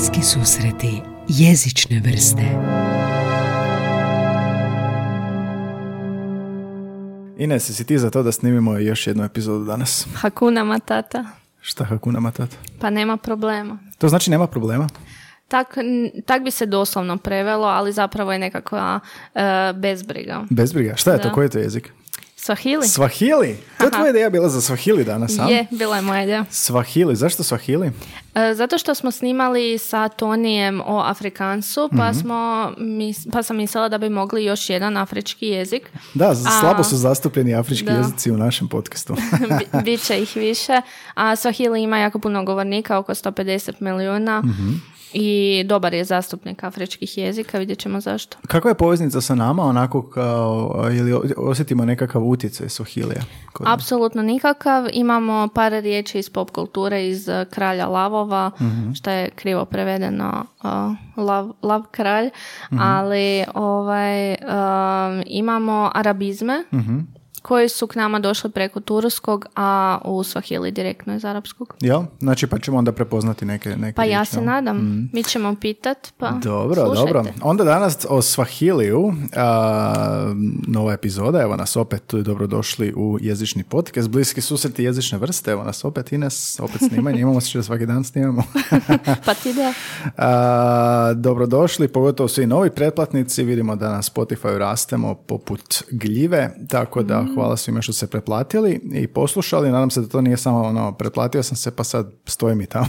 Bliski susreti jezične vrste Ines, si ti za to da snimimo još jednu epizodu danas? Hakuna Matata. Šta Hakuna Matata? Pa nema problema. To znači nema problema? Tak, tak bi se doslovno prevelo, ali zapravo je nekakva e, bezbriga. Bezbriga. Šta je to? Da. Koji je to jezik? Swahili? Swahili. To je tvoja ideja bila za Swahili danas, a? Je, bila je moja ideja. Swahili. Zašto Swahili? E, zato što smo snimali sa Tonijem o Afrikansu, pa, Mhm. smo, mis- pa sam mislila da bi mogli još jedan afrički jezik. Da, A- slabo su zastupljeni afrički Da. jezici u našem podcastu. Bi- Biće ih više. A Swahili ima jako puno govornika, oko 150 milijuna. Mhm. I dobar je zastupnik afričkih jezika, vidjet ćemo zašto. Kakva je poveznica sa nama, onako kao, ili osjetimo nekakav utjecaj nas? Apsolutno nikakav. Imamo par riječi iz pop kulture iz uh, Kralja lavova, što je krivo prevedeno uh, lav, lav kralj, ali ovaj, um, imamo arabizme koji su k nama došli preko turskog, a u Swahili direktno iz arapskog. Jel? Znači, pa ćemo onda prepoznati neke, neke Pa ja se nadam. Mi ćemo pitat, pa Dobro, slušajte. dobro. Onda danas o Swahiliju, a, nova epizoda, evo nas opet, tu je dobrodošli u jezični podcast, bliski susreti jezične vrste, evo nas opet Ines, opet snimanje, imamo se da svaki dan snimamo. pa ti da. A, dobrodošli, pogotovo svi novi pretplatnici, vidimo da na Spotify rastemo poput gljive, tako da hvala svima što se pretplatili i poslušali, nadam se da to nije samo ono, pretplatio sam se pa sad stojim i tamo,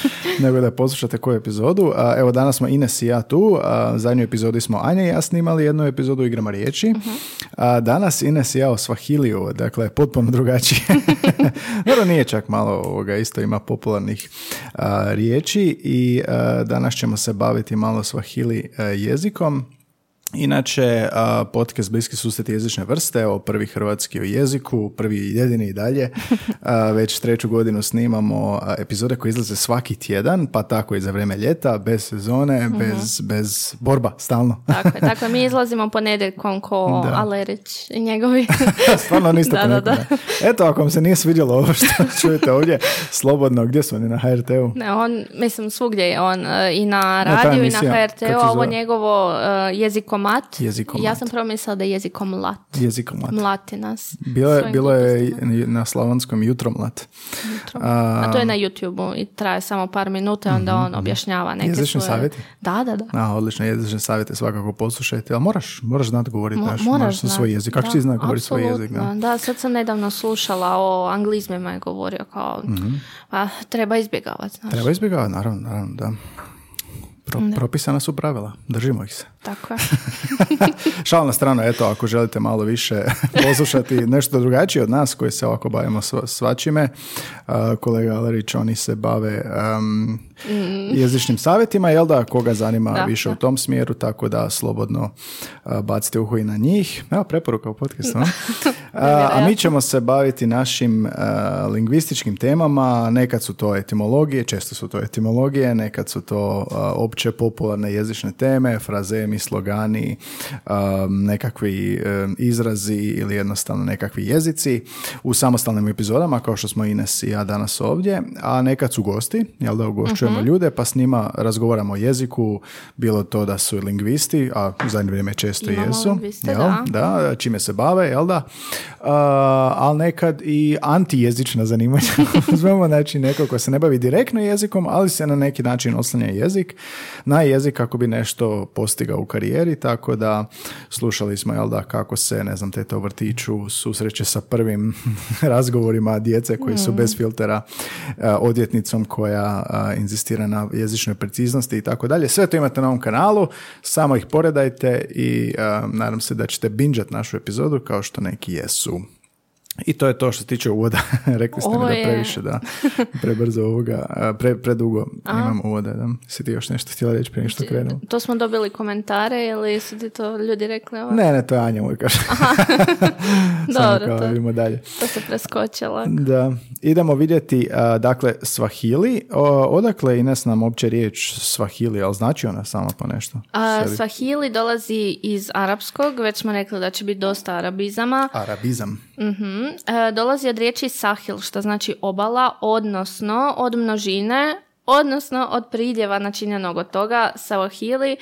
nego da poslušate koju epizodu. A, evo danas smo Ines i ja tu, a, zadnju epizodu smo Anja i ja snimali jednu epizodu igrama riječi, a danas Ines i ja o Swahiliju, dakle potpuno drugačije. Dobro, nije čak malo ovoga, isto ima popularnih a, riječi i danas ćemo se baviti malo Swahili a, jezikom. Inače, podcast Bliski susreti jezične vrste, evo prvi hrvatski o jeziku, prvi jedini i dalje. Već treću godinu snimamo epizode koje izlaze svaki tjedan, pa tako i za vrijeme ljeta, bez sezone, bez, bez borba, stalno. Tako je, tako. Mi izlazimo ponedjeljkom ko Da. Alerić i njegovi. Stvarno niste Da, da, pametni. Eto, ako vam se nije svidjelo ovo što čujete ovdje, slobodno, gdje su oni na HRT-u? Ne, on, mislim, svugdje je on e, i na ta radiju i na HRT-u, ovo njegovo e, jezikomat. Jezikomat. Ja sam prvo mislila da je jezikomlat. Jezikom Mlati nas. Bilo je, bilo je i na slavonskom jutromlat. A to je na YouTube-u i traje samo par minuta i onda on objašnjava neke Mhm. Jezični svoje... savjeti? Da, da, da. A, odlično, jezične savjete svakako poslušajte, ali moraš, moraš znati govoriti Mo- naš, moraš znati. svoj jezik. Kako ti zna govoriti svoj jezik? Da? Da, sad sam nedavno slušala o anglizmima je govorio kao, pa treba izbjegavati, znaš. Mhm. Treba izbjegavati, naravno, naravno, da. Pro, propisana su pravila, držimo ih se. Tako je. Šal na stranu, eto, ako želite malo više poslušati nešto drugačije od nas koji se ovako bavimo sva- svačime, a, kolega Alerić, oni se bave um, jezičnim savjetima, jel da, koga zanima Da, više da. u tom smjeru, tako da slobodno bacite uho i na njih. Evo, preporuka u podcastu. a? Mi ćemo se baviti našim lingvističkim temama, nekad su to etimologije, često su to etimologije, nekad su to opće popularne jezične teme, frazemi, slogani, a, nekakvi e, izrazi ili jednostavno nekakvi jezici u samostalnim epizodama kao što smo Ines i ja danas ovdje, a nekad su gosti, jel da ugošćujemo ljude pa s njima razgovaramo o jeziku, bilo to da su lingvisti, a u zadnje vrijeme često Imamo jesu, jel? da. da, čime se bave, jel da? A, ali nekad i antijezična zanimanja. Uzmemo znači neko ko se ne bavi direktno jezikom, ali se na neki način oslanja jezik na jezik kako bi nešto postigao u karijeri, tako da slušali smo, jel da, kako se, ne znam, teta u vrtiću susreće sa prvim razgovorima djece koji su bez filtera, a, odvjetnicom koja a, inzistira na jezičnoj preciznosti i tako dalje. Sve to imate na ovom kanalu, samo ih poredajte i a, nadam se da ćete binđat našu epizodu kao što neki jesu. I to je to što se tiče uvoda. Rekli ste mi Ovo da je- previše, da, prebrzo ovoga, a, pre, predugo imam uvoda. Da. Si ti još nešto htjela reći prije nego što krenemo? To smo dobili komentare ili su ti to ljudi rekli? Ovo? Ne, ne, to je Anja uvijek kaže. Dobro, kao to, dalje. to se preskočila. Da, idemo vidjeti, a, dakle, Swahili. O, odakle Ines nam opće riječ Swahili, ali znači ona samo po nešto? A, Sebi. Swahili dolazi iz arapskog, već smo rekli da će biti dosta arabizama. Arabizam. Mhm. E, dolazi od riječi sahil, što znači obala, odnosno od množine odnosno od pridjeva načinjenog od toga Sawahili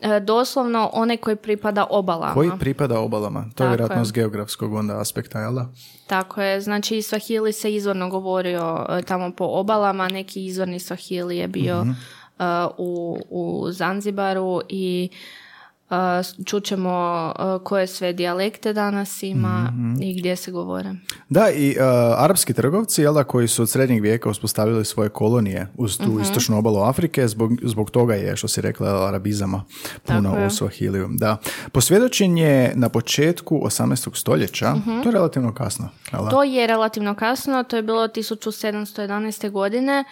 e, doslovno onaj koji pripada obalama. Koji pripada obalama? To je Tako vjerojatno je. s geografskog onda aspekta, jel da? Tako je, znači Swahili se izvorno govorio e, tamo po obalama, neki izvorni Swahili je bio Mhm. e, u, u Zanzibaru i uh, čućemo koje sve dijalekte danas ima Mhm. i gdje se govore. Da, i uh, arapski trgovci, jel da, koji su od srednjeg vijeka uspostavili svoje kolonije uz tu Mhm. istočnu obalu Afrike, zbog, zbog toga je, što si rekla, arabizama puno Tako u. Swahiliju. Da. Posvjedočen je na početku 18. stoljeća, to je relativno kasno. Jel da? To je relativno kasno, to je bilo 1711. godine,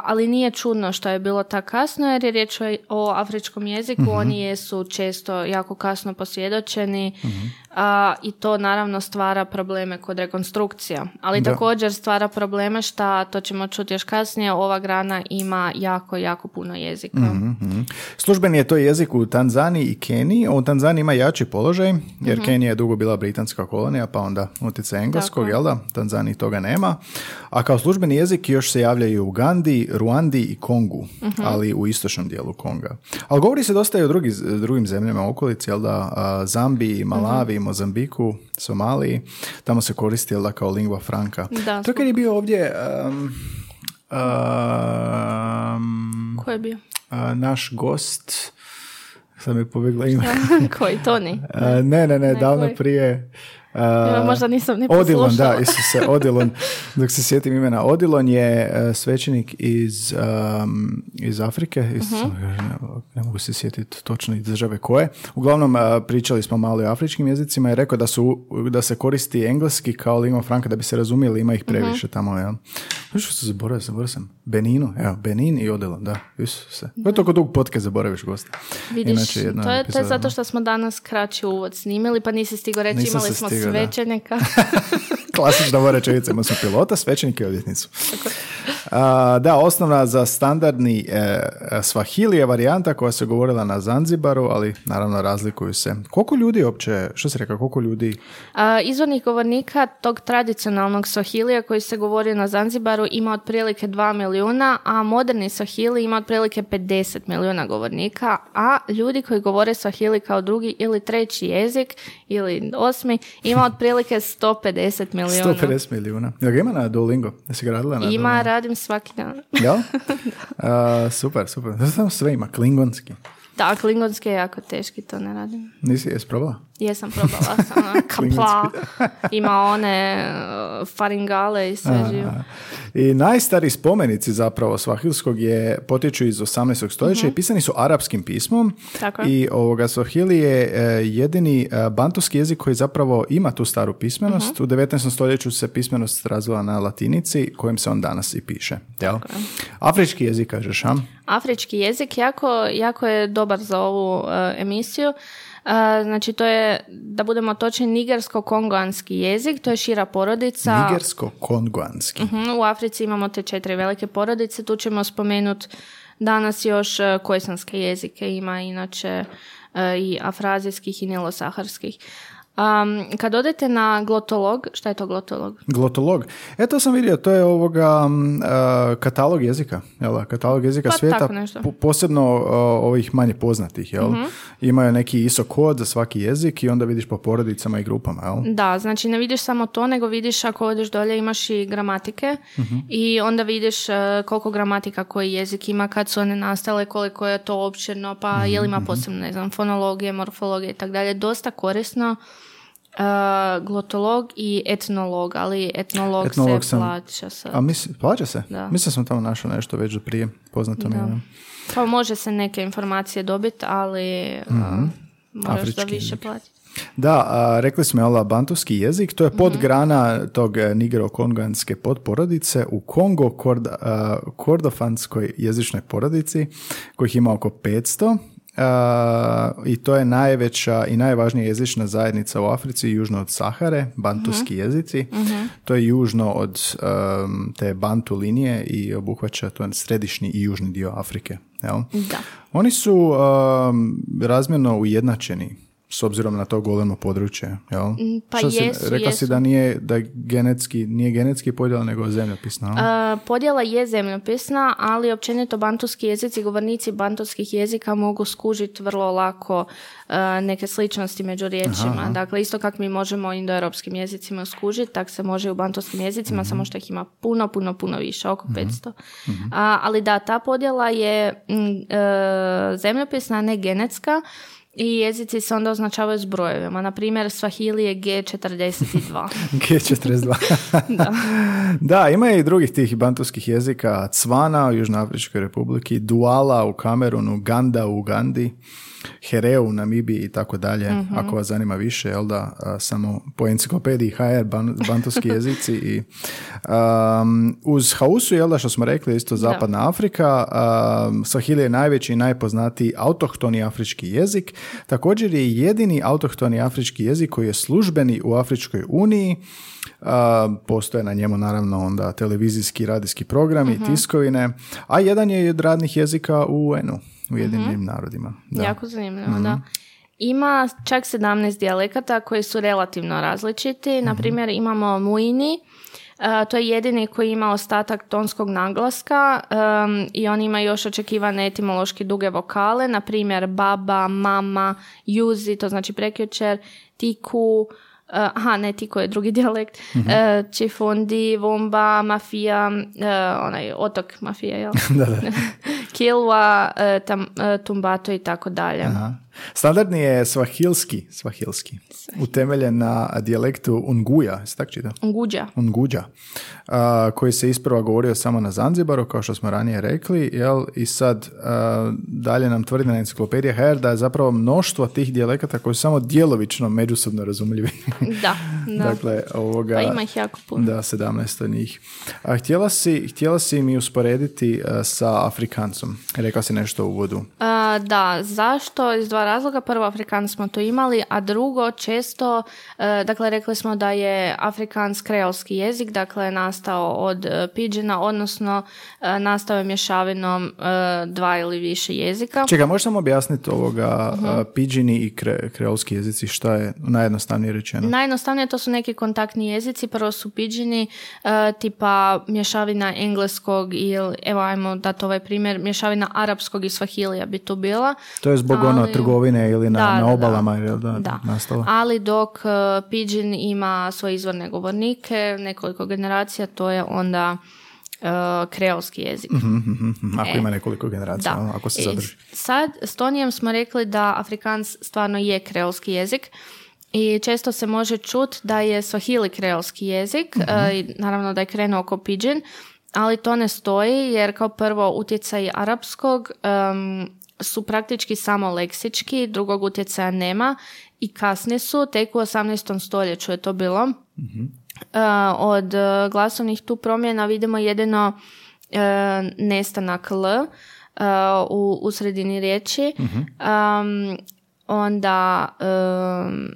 ali nije čudno što je bilo tako kasno jer je riječ o- o afričkom jeziku, Mhm. oni jesu često jako kasno posvjedočeni Mhm. A, i to naravno stvara probleme kod rekonstrukcija. Ali Da. također stvara probleme što, to ćemo čuti još kasnije, ova grana ima jako, jako puno jezika. Mhm. Službeni je to jezik u Tanzaniji i Keniji. U Tanzaniji ima jači položaj, jer Kenija je dugo bila britanska kolonija, pa onda utjecaj engleskog, Tako je. jel da? Tanzaniji toga nema. A kao službeni jezik još se javljaju u Ugandi, Ruandi i Kongu, ali u istočnom dijelu Konga. Ali govori se dosta i o drugi, drugim zemljama u okolici, jel da? Zambiji, Malavi, Mozambiku, Somaliji. Tamo se koristi, jel da, kao lingua franca. Da, to kad je bio ovdje... um, um, Ko je bio? naš gost, sad mi je pobjegla ime. Koji, Toni? A, ne, ne, ne, davno koji? prije. Ja, možda nisam ni Odilon, poslušala. da, Isuse, Odilon, dok se sjetim imena. Odilon je e, svećenik iz, um, iz Afrike, iz, Mhm. ne, ne mogu se sjetiti točno iz države koje. Uglavnom, a, pričali smo malo i o afričkim jezicima i rekao da, su, da se koristi engleski kao lingua franca da bi se razumjeli, ima ih previše Mhm. tamo, ja. Što se zaboravio, zaboravio sam. Beninu, evo, Benin i Odilon, da, Isuse. To je toliko dug podcast, zaboraviš gosta. Vidiš, Inače, to je, to je zato što smo danas kraći uvod snimili, pa nisi stigo reći, imali smo. Svećenika. Klasična moja rečenica, imali smo pilota, svećenika i odvjetnicu. A, da, osnovna za standardni e, Swahili je varijanta koja se govorila na Zanzibaru, ali naravno razlikuju se. Koliko ljudi uopće, što se rekao, koliko ljudi? A, izvornih govornika tog tradicionalnog Swahilija koji se govori na Zanzibaru ima otprilike 2 milijuna, a moderni Swahili ima otprilike 50 milijuna govornika, a ljudi koji govore Swahili kao drugi ili treći jezik ili osmi ima otprilike 150 milijuna. 150 milijuna. Jel ga ima na Duolingo? Jesi ga radila na Ima, Duolingo? radim svaki dan. Jel? A, super, super. Zato sve ima, klingonski. Da, klingonski je jako teški, to ne radim. Nisi, jesi probala? Jesam probala sam kapla, ima one uh, faringale i sve živo. I najstariji spomenici zapravo svahilskog je potječu iz 18. stoljeća i pisani su arapskim pismom. Mhm. Tako je. I ovoga Swahili je e, jedini e, bantuski jezik koji zapravo ima tu staru pismenost. Mhm. U 19. stoljeću se pismenost razvila na latinici kojim se on danas i piše. Jel? Afrički jezik kažeš, a? Afrički jezik jako, jako je dobar za ovu uh, emisiju. Uh, znači to je, da budemo točni, nigersko-kongoanski jezik, to je šira porodica. Nigersko-kongoanski. Mhm, U Africi imamo te četiri velike porodice, tu ćemo spomenuti danas još uh, kojsanske jezike, ima inače uh, i afrazijskih i nilosaharskih. Um, kad odete na glotolog, šta je to glotolog? Glotolog. E, to sam vidio, to je ovoga e, katalog jezika, jel? Katalog jezika Pa, svijeta, po- posebno e, ovih manje poznatih, jel? Mhm. Imaju neki ISO kod za svaki jezik i onda vidiš po porodicama i grupama, jel? Da, znači ne vidiš samo to, nego vidiš ako odeš dolje imaš i gramatike i onda vidiš e, koliko gramatika koji jezik ima, kad su one nastale, koliko je to opširno, pa je li ima posebno, ne znam, fonologije, morfologije i tako dalje. Dosta korisno. E, glotolog i etnolog, ali etnolog, Etnolog se sam- plaća sad. A misli, plaća se? Da. Mislim sam tamo našao nešto već do prije, poznato mi je. Da. Pa može se neke informacije dobiti, ali e, moraš da Afrički više jezik. platiti. Da, a, rekli smo jel, bantuski jezik, to je podgrana tog e, nigero-konganske podporodice u Kongo kord, a, kordofanskoj jezičnoj porodici, kojih ima oko 500. I to je najveća i najvažnija jezična zajednica u Africi, južno od Sahare, bantuski jezici. To je južno od em, te bantu linije i obuhvaća to je središnji i južni dio Afrike. Jel? Da. Oni su um, razmjerno ujednačeni s obzirom na to golemo područje, jel? pa Što si- jesu, rekla si jesu. da nije, da genetski, nije genetski podjela, nego zemljopisna. Uh, podjela je zemljopisna, ali općenito bantuski jezici, govornici bantuskih jezika mogu skužiti vrlo lako uh, neke sličnosti među riječima. Dakle, isto kako mi možemo u indoeuropskim jezicima skužiti, tak se može i u bantuskim jezicima, samo što ih ima puno, puno, puno više, oko 500. A, ali da, ta podjela je mm, e, zemljopisna, a ne genetska. I jezici se onda označavaju s brojevima. Na primjer, Swahili je G42. G42. da. da, ima i drugih tih bantuskih jezika. Cvana u Južnoafričkoj republiki, Duala u Kamerunu, Ganda u Ugandi, Hereu u Namibiji i tako dalje. Ako vas zanima više, jel da, a, samo po enciklopediji HR ban- bantuski jezici. I, um, uz Hausu, jel da, što smo rekli, isto zapadna Afrika, um, Swahili je najveći i najpoznatiji autohtoni afrički jezik. Također je jedini autohtoni afrički jezik koji je službeni u Afričkoj uniji. A, postoje na njemu naravno onda televizijski radijski programi i tiskovine, a jedan je od radnih jezika u UN-u, u Ujedinjenim narodima. Da. Jako zanimljivo, da. Ima čak 17 dijalekata koji su relativno različiti. Na primjer, imamo Muini, to je jedini koji ima ostatak tonskog naglaska em, i on ima još očekivane etimološki duge vokale, na primjer baba, mama, juzi, to znači prekjučer, tiku, e, aha, ne, tiku je drugi dijalekt, e, čifundi, vumba, mafija, e, onaj otok mafija, jel? da, da. Kilwa, e, tam, e, Tumbato i tako dalje. Aha. Standardni je svahilski, svahilski, utemeljen na dijalektu Unguja, se tak čita? Nguđa. Unguđa, a, koji se isprva govorio samo na Zanzibaru, kao što smo ranije rekli, jel? i sad a, dalje nam tvrdi na enciklopedija HR da je zapravo mnoštvo tih dijalekata koji su samo djelovično međusobno razumljivi. Da, da. dakle, ovoga... pa ima ih jako puno. Da, 17 od njih. A, htjela, si, htjela si mi usporediti a, sa Afrikancom. Rekla si nešto u uvodu. A, da, zašto? Iz dva razloga. Prvo, Afrikans smo to imali, a drugo, često, e, dakle, rekli smo da je Afrikans kreolski jezik, dakle, nastao od uh, pidžina, odnosno e, nastao je mješavinom e, dva ili više jezika. Čekaj, možeš samo objasniti ovoga a, pidžini i kre, kreolski jezici, šta je najjednostavnije rečeno? Najjednostavnije to su neki kontaktni jezici, prvo su pidžini, e, tipa mješavina engleskog ili, evo ajmo dati ovaj primjer, mješavina arapskog i svahilija bi tu bila. To je zbog ono Ali- trgovine ili na, Da, na da, obalama jel da, Da, nastalo. ali dok uh, Pidgin ima svoje izvorne govornike, nekoliko generacija, to je onda uh, kreolski jezik. Mhm, mhm, Ako E, ima nekoliko generacija, Da. ako se I zadrži. Sad, s Tonijem smo rekli da Afrikans stvarno je kreolski jezik i često se može čut da je Swahili kreolski jezik, i naravno da je krenuo oko Pidgin, ali to ne stoji jer kao prvo utjecaj arapskog um, su praktički samo leksički, drugog utjecaja nema i kasni su, tek u 18. stoljeću je to bilo. Uh, od uh, glasovnih tu promjena vidimo jedino uh, nestanak L uh, u, u sredini riječi. Um, onda um,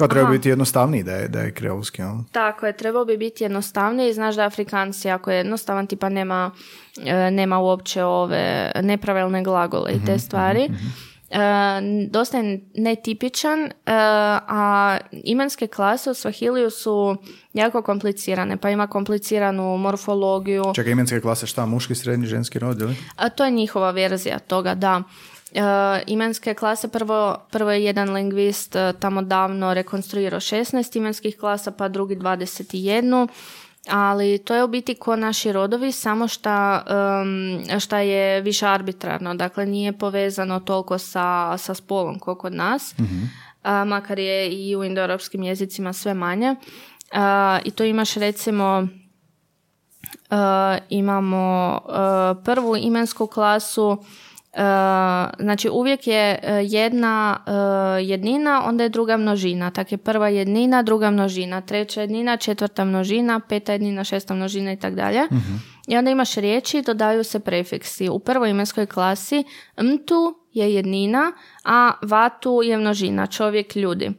Kao treba Aha. biti jednostavniji da je, da je kreolski. jel? tako je, trebao bi biti jednostavniji. Znaš da Afrikanci ako je jednostavan, tipa nema, e, nema uopće ove nepravilne glagole i te stvari. E, dosta je netipičan, e, a imenske klase u Swahiliju su jako komplicirane, pa ima kompliciranu morfologiju. Čekaj, imenske klase šta, muški, srednji, ženski rod, ili? A to je njihova verzija toga, da. E, imenske klase, prvo, prvo je jedan lingvist e, tamo davno rekonstruirao 16 imenskih klasa, pa drugi 21, ali to je u biti ko naši rodovi, samo šta, em, šta je više arbitrarno, dakle nije povezano toliko sa, sa spolom kao kod nas, a, makar je i u indoeuropskim jezicima sve manje. I to imaš recimo Uh, imamo uh, prvu imensku klasu uh, znači uvijek je uh, jedna uh, jednina onda je druga množina. Tako je prva jednina druga množina. Treća jednina četvrta množina peta jednina šesta množina i tako dalje. I onda imaš riječi dodaju se prefiksi. U prvoj imenskoj klasi mtu je jednina a vatu je množina čovjek ljudi.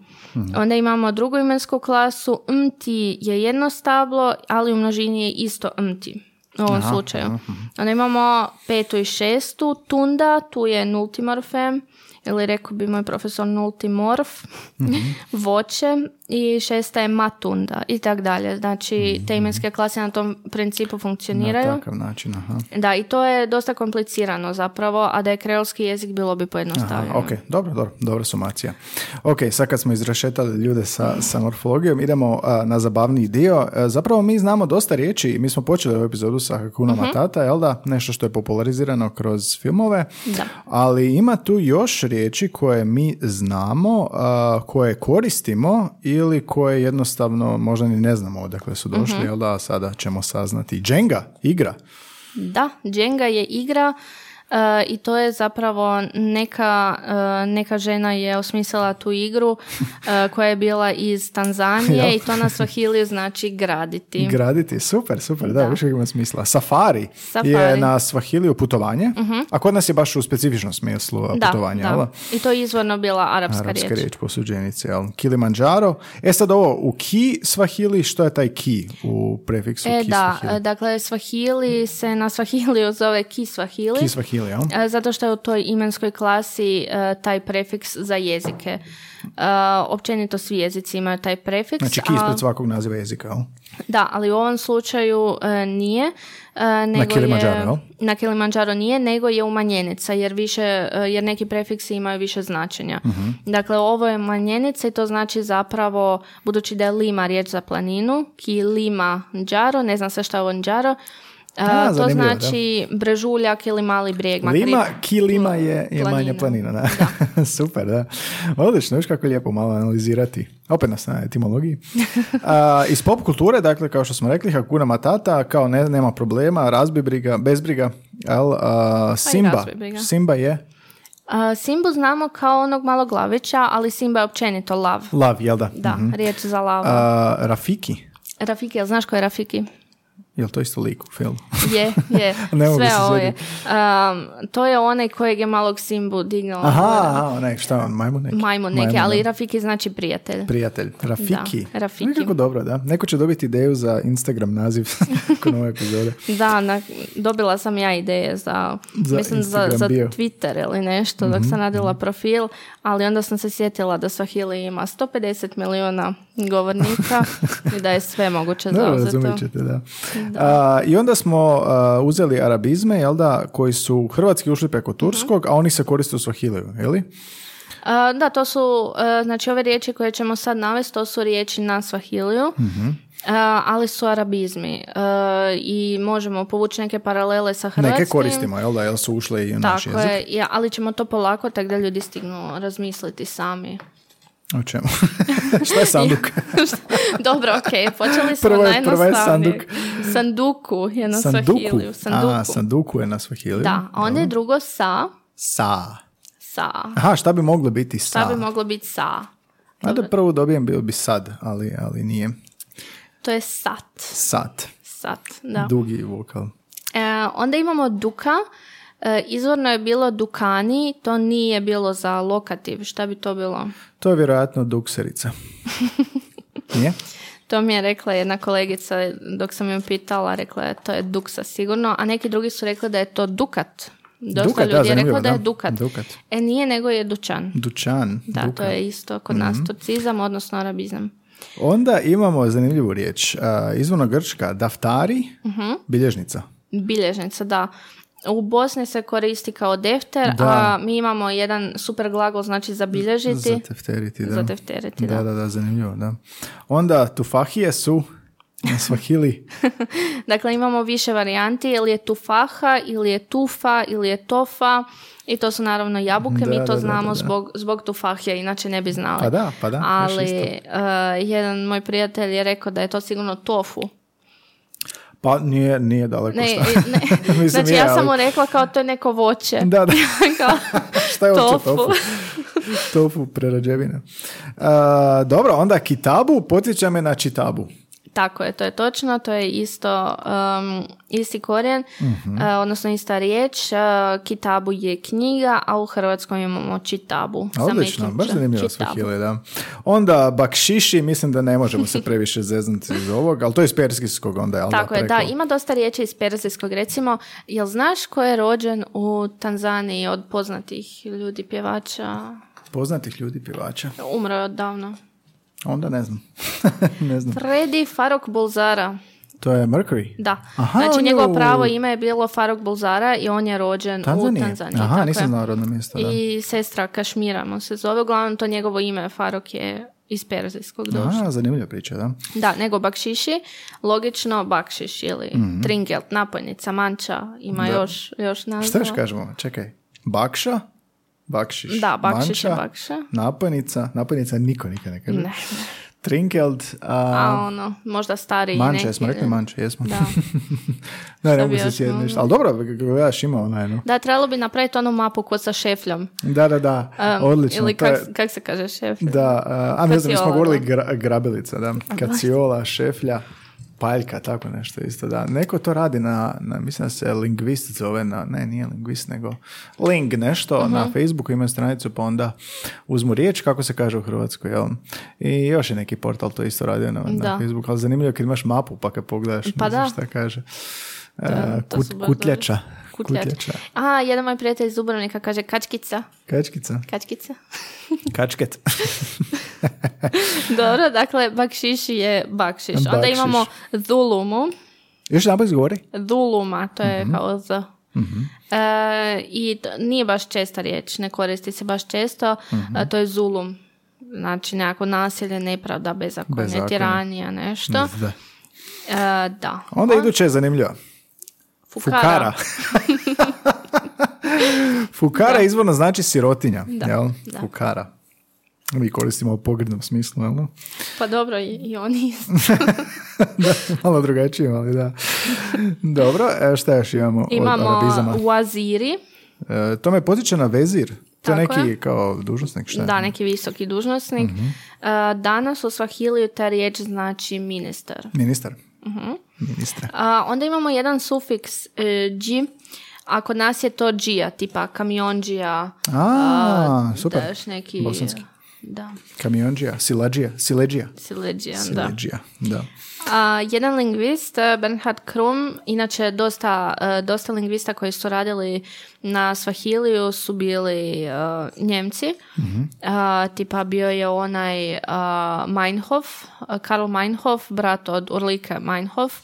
Onda imamo drugu imensku klasu, mti je jedno stablo, ali u množini je isto mti. U ovom slučaju. Onda imamo petu i šestu, tunda, tu je nultimorfem ili rekao bi moj profesor nulti morf, voće i šesta je matunda i tak dalje. Znači, te imenske klase na tom principu funkcioniraju. Na takav način, aha. Da, i to je dosta komplicirano zapravo, a da je kreolski jezik bilo bi pojednostavljeno. Aha, ok, dobro, dobro, dobra sumacija. Ok, sad kad smo izrašetali ljude sa, sa morfologijom, idemo a, na zabavniji dio. E, zapravo mi znamo dosta riječi, mi smo počeli ovu epizodu sa Hakuna Matata, jel da? Nešto što je popularizirano kroz filmove, Da. ali ima tu još riječi koje mi znamo, a, koje koristimo ili koje jednostavno možda ni ne znamo odakle su došli, jel da? Sada ćemo saznati. Jenga, igra. Da, Jenga je igra e, i to je zapravo neka, e, neka žena je osmislila tu igru e, koja je bila iz Tanzanije i to na Swahiliju znači graditi. Graditi, super, super, da, Da. više ima smisla. Safari, je Safari. Mhm. na Swahiliju putovanje, a kod nas je baš u specifičnom smislu da, putovanje, da? I to je izvorno bila arapska, Arapska riječ. riječ posuđenice, jel? Kilimanjaro. E sad ovo, u ki Swahili, što je taj ki u prefiksu E ki da, Swahili? dakle Swahili se na Swahiliju zove ki Swahili. Ki Swahili, jel? E, Zato što je u toj imenskoj klasi e, taj prefiks za jezike. E, općenito svi jezici imaju taj prefiks. Znači ki a- ispred svakog naziva jezika, jel? Da, ali u ovom slučaju nije. nego Kilimanjaro, je, jel? Na Kilimanjaro nije, nego je umanjenica, jer, više, jer neki prefiksi imaju više značenja. Mhm. Dakle, ovo je manjenica i to znači zapravo, budući da je lima riječ za planinu, kilima džaro, ne znam sve šta je ovo džaro, A, to zanimljivo, da. znači brežuljak ili mali brijeg. makar Lima, i- ki Lima je, je manja planina. planina, da. Super, da. Odlično, viš kako je lijepo malo analizirati. Opet nas na etimologiji. A, iz pop kulture, dakle, kao što smo rekli, Hakuna Matata, kao ne, nema problema, razbi briga, bez briga, jel? A, Simba, razbi briga. Simba je A, Simbu znamo kao onog malog glavića, ali Simba je općenito lav. lav, jel da? Da, riječ za lava. A, Rafiki, Rafiki, jel znaš ko je Rafiki? Jel to isto lik u filmu? Je, je. Ne mogu Sve se ovo je. Um, to je onaj kojeg je malog Simbu dignuo. Aha, ne, šta on, majmun neki? Majmun neki, ali da. Rafiki znači prijatelj. Prijatelj, Rafiki. Da, Rafiki. Nekako dobro, da. Neko će dobiti ideju za Instagram naziv nakon ove epizode. Da, na- dobila sam ja ideje za, Za mislim za, Instagram za. Mhm, Twitter ili nešto dok sam radila profil, ali onda sam se sjetila da Swahili ima 150 milijuna govornika i da je sve moguće Dobro, zauzeto. razumjet ćete, da. A, I onda smo uzeli arabizme, jel da, koji su u hrvatski ušli preko turskog, a oni se koriste u Swahiliju, je li? A, da, to su, e, znači ove riječi koje ćemo sad navesti, to su riječi na Swahiliju, Mhm. a, ali su arabizmi E, i možemo povući neke paralele sa hrvatskim. Neke koristimo, jel da, jel su ušle i u naš Tako jezik? je, ja, ali ćemo to polako tako da ljudi stignu razmisliti sami. O čemu? Šta je sanduk? Dobro, ok, počeli smo Prvo je- prvo je najjednostavnije. Sanduku je na Sanduku. Swahiliju. Sanduku. A, sanduku je na Swahiliju. Da, a onda je drugo sa, Sa. sa. Aha, šta bi moglo biti sa? Šta bi moglo biti sa? Ajde, prvo dobijem bio bi sad, ali, ali nije. To je sat. Sat. Sat, da. Dugi vokal. E, onda imamo duka. E, izvorno je bilo dukani, to nije bilo za lokativ. Šta bi to bilo? To je vjerojatno dukserica. Nije? To mi je rekla jedna kolegica dok sam ju pitala, rekla je to je duksa sigurno, a neki drugi su rekli da je to dukat. Dosta Dukat, da, ljudi je zanimljivo, reklo da je da. dukat. Dukat. E nije, nego je dućan. Dućan. Da, dukat. to je isto kod nas turcizam, odnosno arabizam. Onda imamo zanimljivu riječ. A, izvorno grčka, daftari, Mhm. bilježnica. Bilježnica, da. U Bosni se koristi kao defter, Da. a mi imamo jedan super glagol, znači zabilježiti. Zatefteriti, da. Zatefteriti, da. da. Da, da, zanimljivo, da. Onda tufahije su na Swahili. Dakle, imamo više varijanti, ili je tufaha, ili je tufa, ili je tofa. I to su naravno jabuke, Da, mi to da, znamo da, da. Zbog, zbog tufahija, inače ne bi znali. Pa da, pa da, Ali eh, jedan moj prijatelj je rekao da je to sigurno tofu. Pa nije, nije daleko Ne, šta. ne, Mislim, znači ja sam mu rekla kao to je neko voće. Da, da. Kao, Šta je tofu. tofu? Tofu, prerađevina. A, dobro, onda kitabu podsjeća me na čitabu. Tako je, to je točno, to je isto um, isti korijen, Mhm. uh, odnosno ista riječ. Uh, kitabu je knjiga, a u hrvatskom imamo čitabu. Odlično, baš zanimljivo. Swahili, da. Onda bakšiši, mislim da ne možemo se previše zeznuti iz ovog, ali to je iz persijskog onda, jel Tako da? je, da, ima dosta riječi iz perzijskog. Recimo, jel znaš ko je rođen u Tanzaniji od poznatih ljudi, pjevača? Poznatih ljudi pjevača. Umro je odavno. Onda ne znam. ne znam. Freddy Farok Bulzara. To je Mercury. Da. Aha, znači, njegovo u- pravo ime je bilo Farok Bulzara i on je rođen Tanzanije? u Tanzaniji. Aha, tako nisam znao rodno mjesto, da. I sestra Kašmira mu se zove. Uglavnom, to njegovo ime Farok je iz perzijskog došlo. Aha, zanimljiva priča, da. Da, nego bakšiši, logično bakšiš ili Mhm. tringelt, napojnica, manča, ima još, još naziva. Šta još kažemo? Čekaj. Bakša? Bakšiš. Da, bakšiš je Manča, bakša. Napojnica. Napojnica niko nikad ne kaže. Ne. Trinkeld. A, A ono, možda stariji manča, neki. jesmo rekli manča, jesmo. Da. ne, ne mogu se sjetiti ništa. Ali dobro, gledaš ima onaj, no. Da, trebalo bi napraviti onu mapu kod sa šefljom. Da, da, da. Um, Odlično. Ili kak, je- kak se kaže šeflja? Da, a, a ne znam, mi smo govorili gra- grabilica, da. Kaciola, šeflja, paljka, tako nešto isto, da. Neko to radi na, na mislim da se lingvist zove, na, ne, nije lingvist, nego ling nešto, Mhm. na Facebooku ima stranicu, pa onda uzmu riječ, kako se kaže u Hrvatskoj, jel? I još je neki portal to isto radio na, na. Facebooku, ali zanimljivo kad imaš mapu, pa kad pogledaš, Pa ne znam da. šta kaže. E, to kut- kutljača. Kutljača. A, jedan moj prijatelj iz Dubrovnika kaže kačkica. Kačkica. Kačkica. Kačket. Dobro, dakle, bakšiši je bakšiš. Onda Bakšiš. imamo Zulumu. Još jedan izgovori? Zuluma, to je Mhm. kao Z. E, I to nije baš česta riječ, ne koristi se baš često. E, to je Zulum. Znači, nekako nasilje, nepravda, bezakonje, Bezakonje. tiranija, nešto. Da. E, da. Onda iduće je zanimljivo. Fukara. Fukara izvorno znači sirotinja, Da, jel? da. Fukara. Mi koristimo u pogrednom smislu, jel? Pa dobro, i, i oni. da, malo drugačije, ali da. Dobro, e, šta još imamo, od Imamo arabizama? waziri. E, to me potiče na vezir. To je neki je. kao dužnosnik, šta je? Da, neki visoki dužnosnik. Mhm. E, danas u Swahiliju ta riječ znači ministar. Ministar. Ministra. A, onda imamo jedan sufiks e, dži, a kod nas je to džija, tipa kamionđija. A, super. Da, još neki... Bosanski. Da, Kamionđija, silađija, sileđija. sileđija, da. Sileđija, da. A, jedan lingvist, e, Bernhard Krum, inače dosta, e, dosta lingvista koji su radili na Swahiliju su bili e, Njemci. A, tipa bio je onaj a, Meinhof, Karl Meinhof, brat od Urlike Meinhof,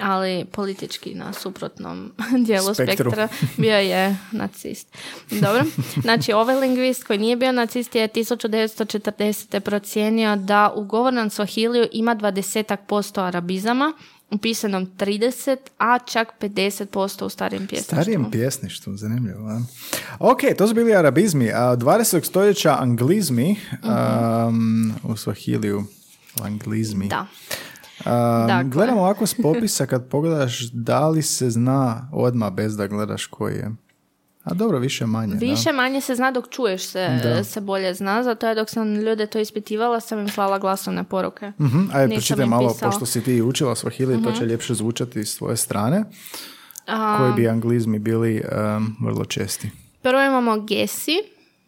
ali politički na suprotnom dijelu Spektru. spektra bio je nacist. Dobro, znači ovaj lingvist koji nije bio nacist je 1940. procijenio da u govornom Swahiliju ima 20% arabizama, u pisanom 30, a čak 50% u starijem pjesništvu. Starijem pjesništvu, zanimljivo. A? Ok, to su bili arabizmi. A 20. stoljeća anglizmi um, u Swahiliju. Anglizmi. Da. Um, Dakle. Gledam ovako s popisa kad pogledaš da li se zna odmah bez da gledaš koji je. A dobro, više manje. Više manje se zna dok čuješ se, Da. se bolje zna, zato je dok sam ljude to ispitivala sam im slala glasovne poruke. Da. Mhm, Ajde, pročitaj malo, pisala. Mhm. pošto si ti učila Swahili, to će ljepše zvučati s tvoje strane. A, Koji bi anglizmi bili um, vrlo česti. prvo imamo gesi,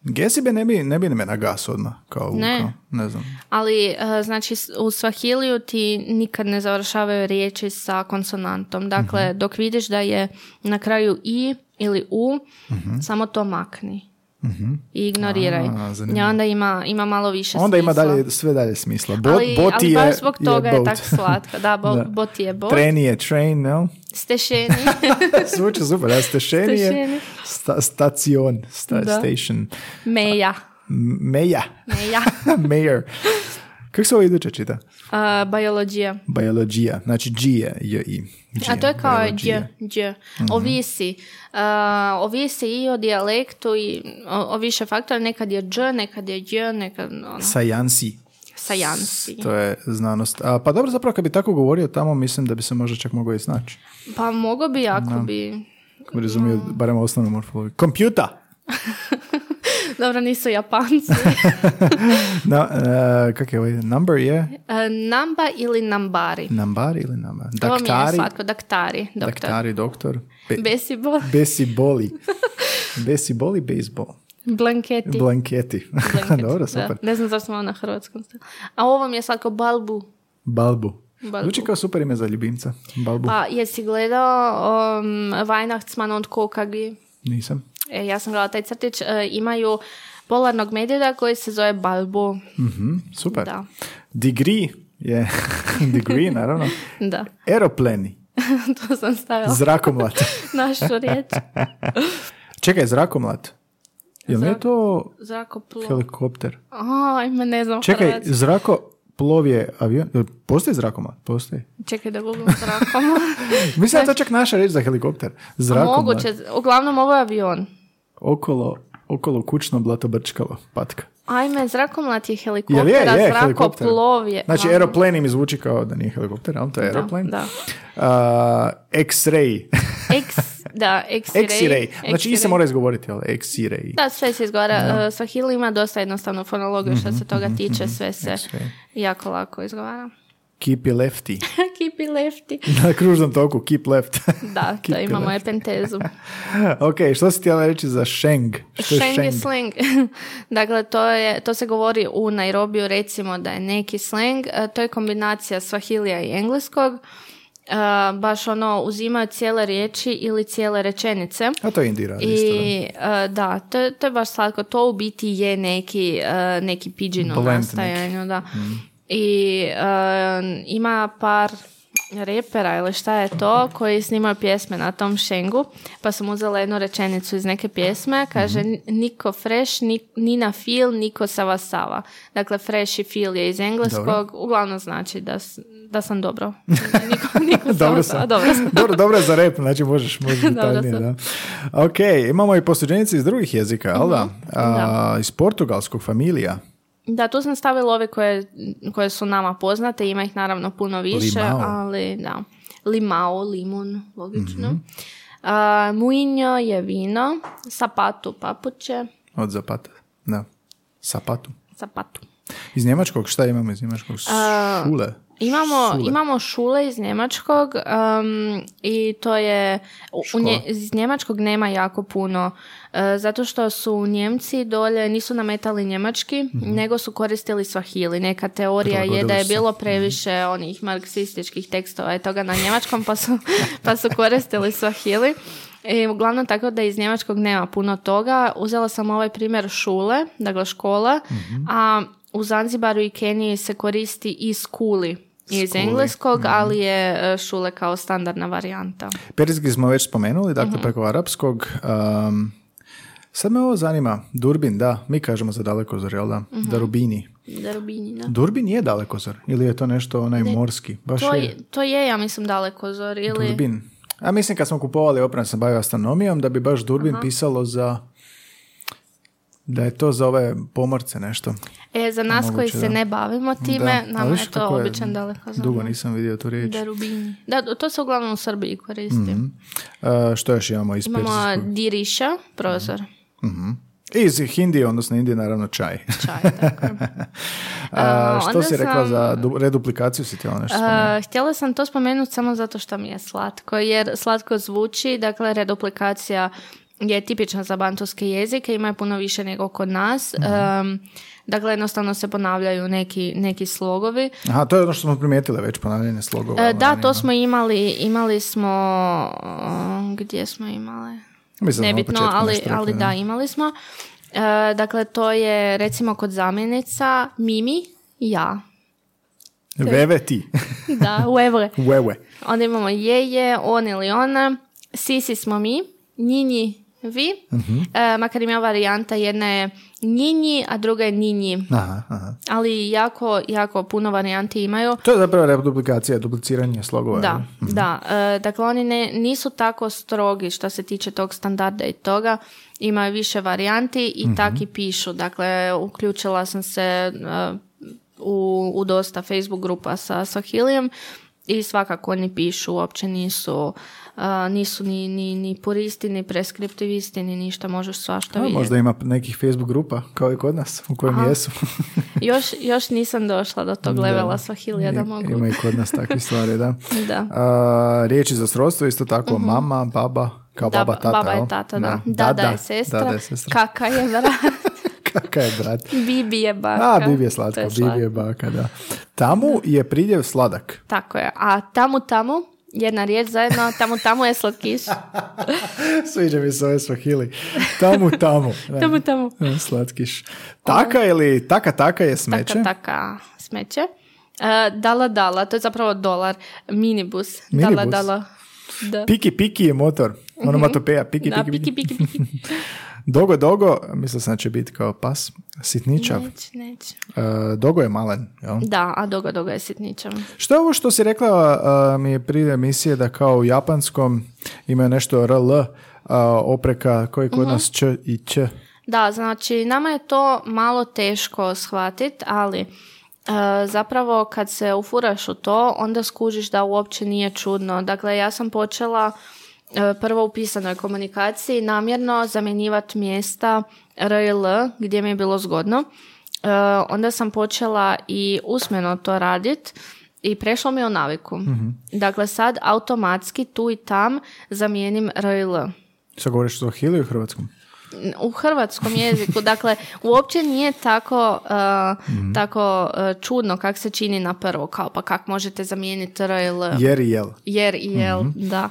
Gesibe ne bi, ne bi me na gas odmah, kao Ne. kao- ne znam. ali e, znači u Swahiliju ti nikad ne završavaju riječi sa konsonantom. Dakle, Mhm. dok vidiš da je na kraju i ili u, samo to makni. I ignoriraj. A, zanimljivo. onda ima, ima malo više Onda ima smisla. dalje, sve dalje smisla. Bo, ali, boti ali je, baš zbog toga je, boat. tako slatka. Da, bo, Da. bot je bot. Train je train, no? Stešeni. Zvuči super, da, stešeni je sta, stacion, sta, station. Meja. Meja. Meja. Mayor. Kako se ovo iduće čita? Uh, biologija. Biologija. Znači G je, J i. G, A to je kao dj, dj. Mhm. Ovisi. Uh, ovisi i o dijalektu i o, o više faktora. Nekad je dž, nekad je dj, nekad ono, Science. sajansi. To je znanost. A, pa dobro, zapravo kad bi tako govorio tamo, mislim da bi se možda čak mogao i snaći. Pa mogo bi ako bi... Ako bi razumio barem osnovnu morfologiju. Kompjuta! Dobro, nisu Japanci. Na, e, kak je ovaj number je? E, Namba ili Nambari. Nambari ili namba? To mi je Daktari, slatko. Daktari. Doktor. daktari, doktor. Be, Besibol. besi boli. Besi boli, baseball. Blanketi. Blanketi. Blanketi, Dobro, da. super. Ne znam zašto smo na hrvatskom. A ovo mi je slatko Balbu. Balbu. Balbu. Zvuči kao super ime za ljubimca. Balbu. Pa jesi gledao um, Weihnachtsmann und Kokagi? Nisam. E, ja sam gledala taj crtić. E, imaju polarnog medvjeda koji se zove Balbu. Mhm, super. Da. Degree je degree, naravno. Da. Aeroplani. to sam stavila Zrakomlat. našu riječ. Čekaj, zrakomlat. Jel nije to Zrakoplov. helikopter? Ajme, ne znam Čekaj, hrvatski. zrakoplov je avion? Postoji zrakomlat? Postoji. Čekaj da googlam zrakom. Mislim da je to čak naša reč za helikopter. Zrakomlat. Moguće. Uglavnom ovo je avion. Okolo, okolo kućno blato brčkalo. Patka. Ajme, zrakomlat je helikopter, je, je, zrakoplov je... Znači, Aha. aeroplane mi zvuči kao da nije helikopter, ali to je aeroplane. Da, Uh, X-ray. X, da, X-ray. X-ray. Znači, i se mora izgovoriti, ali X-ray. Da, sve se izgovara. Uh, Swahili ima dosta jednostavnu fonologiju što se toga tiče, sve se X-ray. jako lako izgovara. Keep it lefty. Keep it lefty. Na kružnom toku, keep left. Da, Keep to imamo epentezu. ok, što si htjela reći za Sheng? Što Sheng je slang. dakle, to, je, to se govori u Nairobiju, recimo da je neki slang. E, To je kombinacija swahilija i engleskog. E, baš ono, uzimaju cijele riječi ili cijele rečenice. A to je Indi radi isto, da. I e, da, to, to je baš slatko. To u biti je neki, e, neki pidgin u nastajanju, da. I e, ima par repera ili šta je to koji snimaju pjesme na tom šengu pa sam uzela jednu rečenicu iz neke pjesme kaže niko fresh ni, Nina feel niko sava sava dakle fresh i feel je iz engleskog Dobro. uglavnom znači da, da sam dobro niko, niko Dobro sam. dobro sam dobro, dobro je za rep, znači možeš, možeš detaljnije, da. Ok, imamo i posuđenice iz drugih jezika, jel da? A, iz portugalskog familija. Da, tu sam stavila ove koje, koje su nama poznate, ima ih naravno puno više, Limao. ali da. Limao, limun, logično. A, muinjo je vino, sapatu papuče, Od zapata. Da. Sapatu. sapatu. Iz njemačkog, šta imamo iz njemačkog? Šule. Imamo, Šule. imamo šule iz njemačkog um, i to je, u, nje- iz njemačkog nema jako puno, e, zato što su Njemci dolje nisu nametali njemački, nego su koristili svahili. Neka teorija je da je bilo previše onih marksističkih tekstova i toga na njemačkom, pa su, pa su koristili svahili. I uglavnom tako da iz njemačkog nema puno toga. Uzela sam ovaj primjer šule, dakle škola, a u Zanzibaru i Keniji se koristi i skuli iz Skuli, engleskog, ali je e, šule kao standardna varijanta. Perzijski smo već spomenuli, dakle preko arapskog. Um, sad me ovo zanima. Durbin, da, mi kažemo za dalekozor, jel da? Mhm. Darubini. Darubini, da. Durbin je dalekozor ili je to nešto onaj morski? Baš To je. je, to je, ja mislim, daleko zor. Ili... Durbin. A mislim kad smo kupovali opremu sam bavio astronomijom da bi baš Durbin pisalo za da je to za ove pomorce nešto. E, za nas koji se da. ne bavimo time, Da, nama je to kako je običan daleko zor. Dugo nisam vidio tu riječ. Darubini. Da, to se uglavnom u Srbiji koristi. Uh, što još imamo iz Imamo Perzijskog? diriša, prozor. Iz Hindi, odnosno Indije, naravno čaj. Čaj, tako. A, što onda si rekla sam- za du- reduplikaciju si htjela nešto? Uh, htjela sam to spomenuti samo zato što mi je slatko, jer slatko zvuči, dakle reduplikacija je tipična za bantovske jezike, ima je puno više nego kod nas. Um, dakle, jednostavno se ponavljaju neki, neki slogovi. Aha, to je ono što smo primijetili već, ponavljanje slogova. E, da, to smo imali, imali smo, gdje smo imali? Mislim Nebitno, ali, rekli, ali da, imali smo. E, dakle, to je recimo kod zamjenica Mimi, ja. Veve ti. Da, uevre. Wewe. Onda imamo je, je, on ili ona, sisi smo mi, njinji vi, E, makar ima varijanta, jedna je njinji, a druga je ninji. Aha, aha. Ali jako, jako puno varijanti imaju. To je zapravo reduplikacija, dupliciranje slogova. Da, jel? da. E, dakle, oni ne, nisu tako strogi što se tiče tog standarda i toga. Imaju više varijanti i tak i pišu. Dakle, uključila sam se e, u, u dosta Facebook grupa sa Swahilijem i svakako oni pišu, uopće nisu, uh, nisu ni, ni, ni puristi, ni preskriptivisti, ni ništa, možeš svašta A, vidjeti. možda ima nekih Facebook grupa, kao i kod nas, u kojem Aha. jesu. Još, još nisam došla do tog levela Swahilija da mogu. Ima i kod nas takve stvari, da. Da. A, riječi za srodstvo isto tako, mama, baba, kao Da, baba, tata. baba je tata, da. Dada, je sestra. Dada je sestra. Kaka je brat. Kaka je brat. Bibi je baka. A, Bibi je slatko, slatko. Bibi je baka, da. Tamu je pridjev sladak. Tako je. A tamu tamu, jedna riječ zajedno, tamu tamu je slatkiš. Sviđa mi se ove svahili. Tamu, tamu. Da. Tamu. E, Slatkiš. Taka ili taka taka je smeće. Taka taka smeće. E, dala dala, to je zapravo dolar. Minibus. Dala Minibus? dala. Da. Piki piki je motor. Onomatopeja. Piki, Da, piki, piki. piki, piki, piki. Dogo, dogo, mislio sam da će biti kao pas. Sitničav. Neće, neće. E, dogo je malen, jel? Da, a dogo, dogo je sitničav. Što je ovo što si rekla a, mi je prije emisije da kao u japanskom imaju nešto RL, a, opreka koji kod nas č i ć. Da, znači nama je to malo teško shvatiti, ali e, zapravo kad se ufuraš u to, onda skužiš da uopće nije čudno. Dakle, ja sam počela e, prvo u pisanoj komunikaciji namjerno zamjenjivati mjesta R i L gdje mi je bilo zgodno. E, onda sam počela i usmeno to radit i prešlo mi je u naviku. Dakle, sad automatski tu i tam zamijenim R i L Sad govoriš o hili u hrvatskom? u hrvatskom jeziku. Dakle, uopće nije tako, uh, tako uh, čudno kak se čini na prvo, kao pa kak možete zamijeniti R i L. Jer i jel. Jer i jel, da.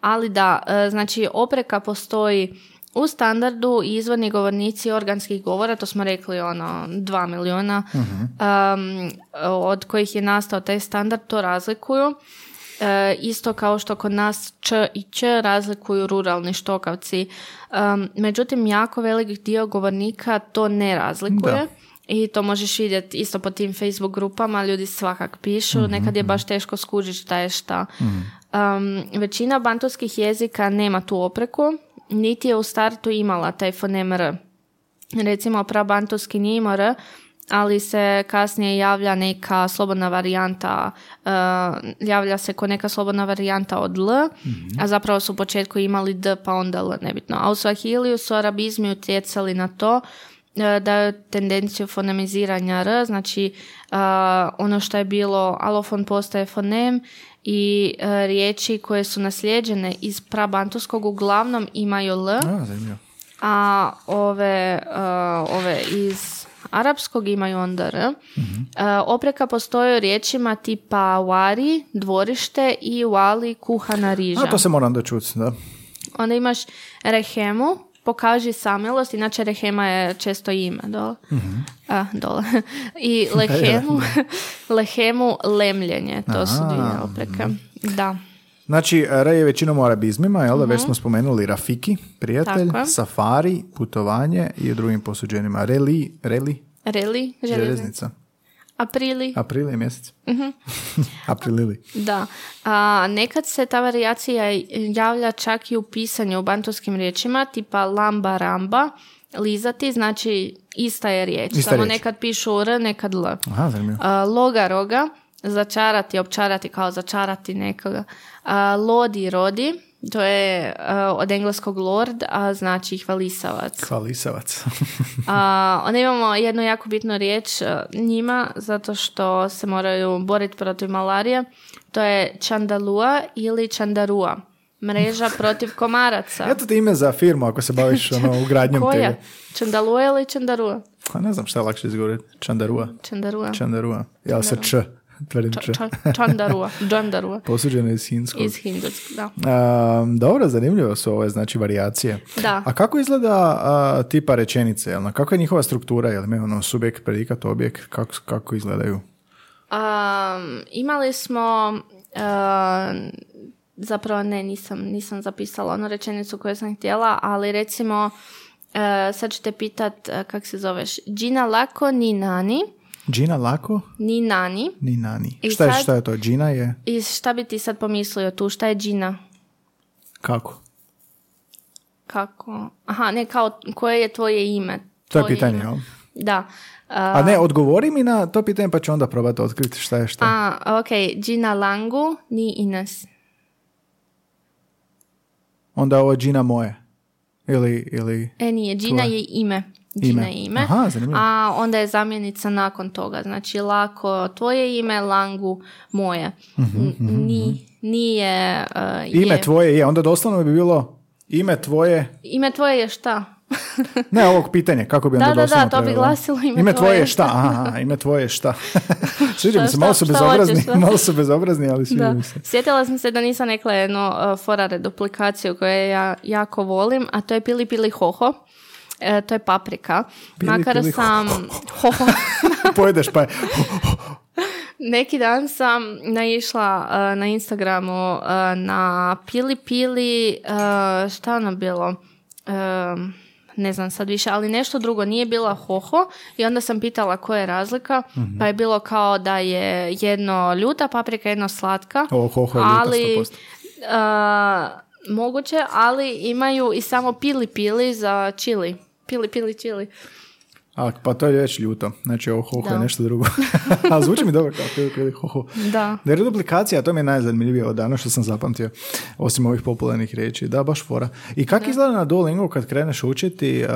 Ali da, uh, znači opreka postoji u standardu i izvorni govornici organskih govora, to smo rekli ono, dva miliona, um, od kojih je nastao taj standard, to razlikuju. E, isto kao što kod nas č i ć razlikuju ruralni štokavci. Um, međutim, jako velik dio govornika to ne razlikuje. Da. I to možeš vidjeti isto po tim Facebook grupama, ljudi svakak pišu, nekad je baš teško skužiti šta je šta. Um, većina bantovskih jezika nema tu opreku, niti je u startu imala taj fonem R. Recimo, prabantovski nije imao R, ali se kasnije javlja neka slobodna varijanta, uh, javlja se ko neka slobodna varijanta od L, a zapravo su u početku imali D pa onda L, nebitno. A u Swahiliju su arabizmi utjecali na to uh, daju tendenciju fonemiziranja R, znači uh, ono što je bilo alofon postaje fonem i uh, riječi koje su naslijeđene iz prabantovskog uglavnom imaju L, A, a ove, uh, ove iz arapskog imaju onda R. Uh, opreka postoji u riječima tipa wari, dvorište i wali, kuhana riža. A, to se moram da čuti, da. Onda imaš rehemu, pokaži samilost, inače rehema je često ime dole. A, dole. I lehemu, lehemu lemljenje, to su dvije opreke. Da. Znači, R je većinom u arabizmima, jel da već smo spomenuli Rafiki, prijatelj, Mhm. Tako. Safari, putovanje i u drugim posuđenima. Reli, Reli, Reli, željeznica. željeznica. Aprili, April je mjesec. Mhm. Aprilili. Da. A, nekad se ta varijacija javlja čak i u pisanju u bantovskim riječima, tipa lamba ramba, lizati, znači ista je riječ. Ista Samo riječ. nekad pišu R, nekad L. Aha. A, loga roga, začarati, opčarati kao začarati nekoga. A, lodi rodi, to je a, od engleskog lord, a znači hvalisavac. Hvalisavac. A, onda imamo jednu jako bitnu riječ a, njima, zato što se moraju boriti protiv malarije. To je čandalua ili čandarua. Mreža protiv komaraca. Eto ti ime za firmu ako se baviš ono, ugradnjom Koja? Čandalua ili čandarua? A ne znam šta je lakše izgovoriti. Čandarua. Čandarua. Čandarua. Ja sa č. Tvrdim. Ča- čandarua. Džandarua. Posuđeno iz hinskog. Iz hindutskog, da. A, dobro, zanimljivo su ove znači varijacije. Da. A kako izgleda a, tipa rečenice? Jel? Kako je njihova struktura? Jel ono subjekt, predikat, objekt? Kako, kako izgledaju? Um, imali smo zapravo ne nisam, nisam zapisala onu rečenicu koju sam htjela, ali recimo uh, sad ću te pitat uh, kak se zoveš. Gina lako ni Gina lako? ni nani. Ni nani. I šta, je, sad- šta je to? Gina je I šta bi ti sad pomislio tu? Šta je Gina? kako? Kako? Aha, ne kao koje je tvoje ime? To je Tvoje pitanje, ime. jel? Da. A ne, odgovori mi na to pitanje pa ću onda probati otkriti šta je šta. A, ok, Gina Langu ni Ines. Onda ovo Gina moje. Ili, ili... E, nije, Gina je ime. Gina je ime. Aha. A onda je zamjenica nakon toga. Znači, lako tvoje ime, Langu moje. N- Ni, nije... uh, Ime je. tvoje je, onda doslovno bi bilo ime tvoje, Ime tvoje je šta? ne ovog pitanja, kako bi Da, onda da, doslovno da, to bi trebalo? glasilo ime ime tvoje tvoje je je šta, aha, ime tvoje je šta. sviđa mi se, malo su bezobrazni, malo su bezobrazni, ali sviđa mi se. Sjetila sam se da nisam rekla jednu uh, forare duplikaciju koju ja jako volim, a to je Pili Pili Hoho. E, to je paprika. Pili Makar Pili sam... Hoho. Pojedeš pa je, Neki dan sam naišla uh, na Instagramu uh, na Pili Pili, uh, šta ono bilo? Um, ne znam sad više, ali nešto drugo nije bila hoho i onda sam pitala koja je razlika, Mhm. pa je bilo kao da je jedno ljuta paprika, jedno slatka. Ovo hoho je ljuta, ali 100%. uh, moguće, ali imaju i samo pili pili za čili. Pili pili čili. A, pa to je već ljuto, znači ovo hoho je Da. nešto drugo. A zvuči mi dobro kao hoho. Da. Da je reduplikacija, to mi je najzanimljivije od dana što sam zapamtio, osim ovih popularnih riječi. Da, baš fora. I kako izgleda na Duolingu kad kreneš učiti, uh,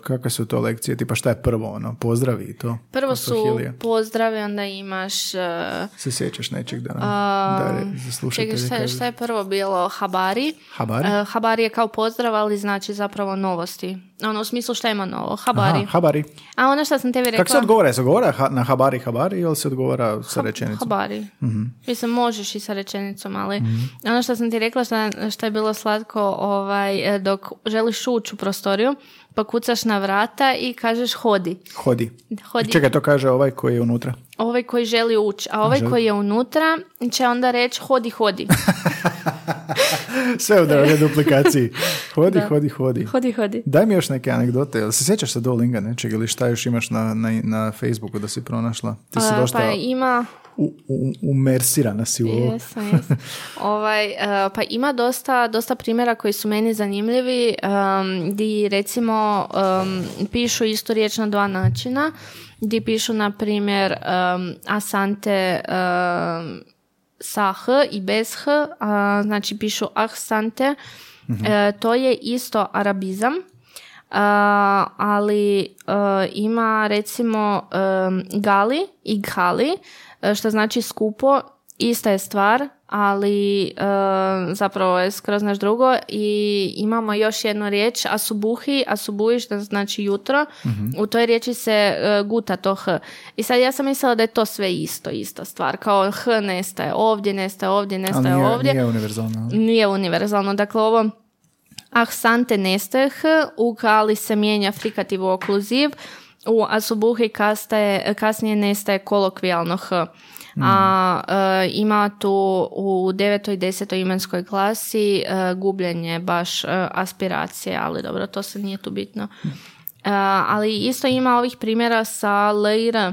kakve su to lekcije? Tipa šta je prvo, ono, pozdravi i to? Prvo su Swahilija. pozdrave, onda imaš... uh, Se sjećaš nečeg da nam A, da Čekaj, šta, šta je prvo bilo? Habari. Habari? E, habari je kao pozdrav, ali znači zapravo novosti. Ono, u smislu šta ima novo? Habari. Aha, habari. A ono što sam tebi rekla... Kako se odgovara? Se odgovara na habari, habari ili se odgovara sa rečenicom? Habari. Mhm. Mislim, možeš i sa rečenicom, ali ono što sam ti rekla šta, šta je bilo slatko, ovaj, e, dok želiš ući u prostoriju, pa kucaš na vrata i kažeš hodi. Hodi. Hodi. Čekaj, to kaže ovaj koji je unutra. Ovaj koji želi ući, a ovaj želi. koji je unutra će onda reći hodi, hodi. Sve u reduplikaciji. Hodi, hodi, hodi. hodi, hodi. Daj mi još neke anegdote. Jel se sjećaš sa Duolinga nečeg ili šta još imaš na, na, na Facebooku da si pronašla? Ti si A, dosta Pa ima... umersirana si u ovo. Jesam, jesam. ovaj, e, pa ima dosta, dosta primjera koji su meni zanimljivi, um, di recimo um, pišu istu riječ na dva načina, di pišu na primjer um, asante um, sa h i bez h, a, znači pišu ahsante, E, to je isto arabizam. A, ali e, ima recimo em, gali i ghali, što znači skupo, ista je stvar, ali e, zapravo je skroz naš drugo i imamo još jednu riječ, asubuhi, asubuhi što znači jutro, u toj riječi se e, guta to h. I sad ja sam mislila da je to sve isto, ista stvar, kao h nestaje ovdje, nestaje ovdje, Ali nestaje nije, ovdje nije univerzalno. nije univerzalno. Dakle, ovo ahsante nestaje h, u kali se mijenja frikativ u okluziv, u asubuhi kastaje, kasnije nestaje kolokvijalno h. A e, ima tu u devetoj i desetoj imenskoj klasi e, gubljenje baš e, aspiracije, ali dobro, to se nije tu bitno. E, ali isto ima ovih primjera sa LR, e,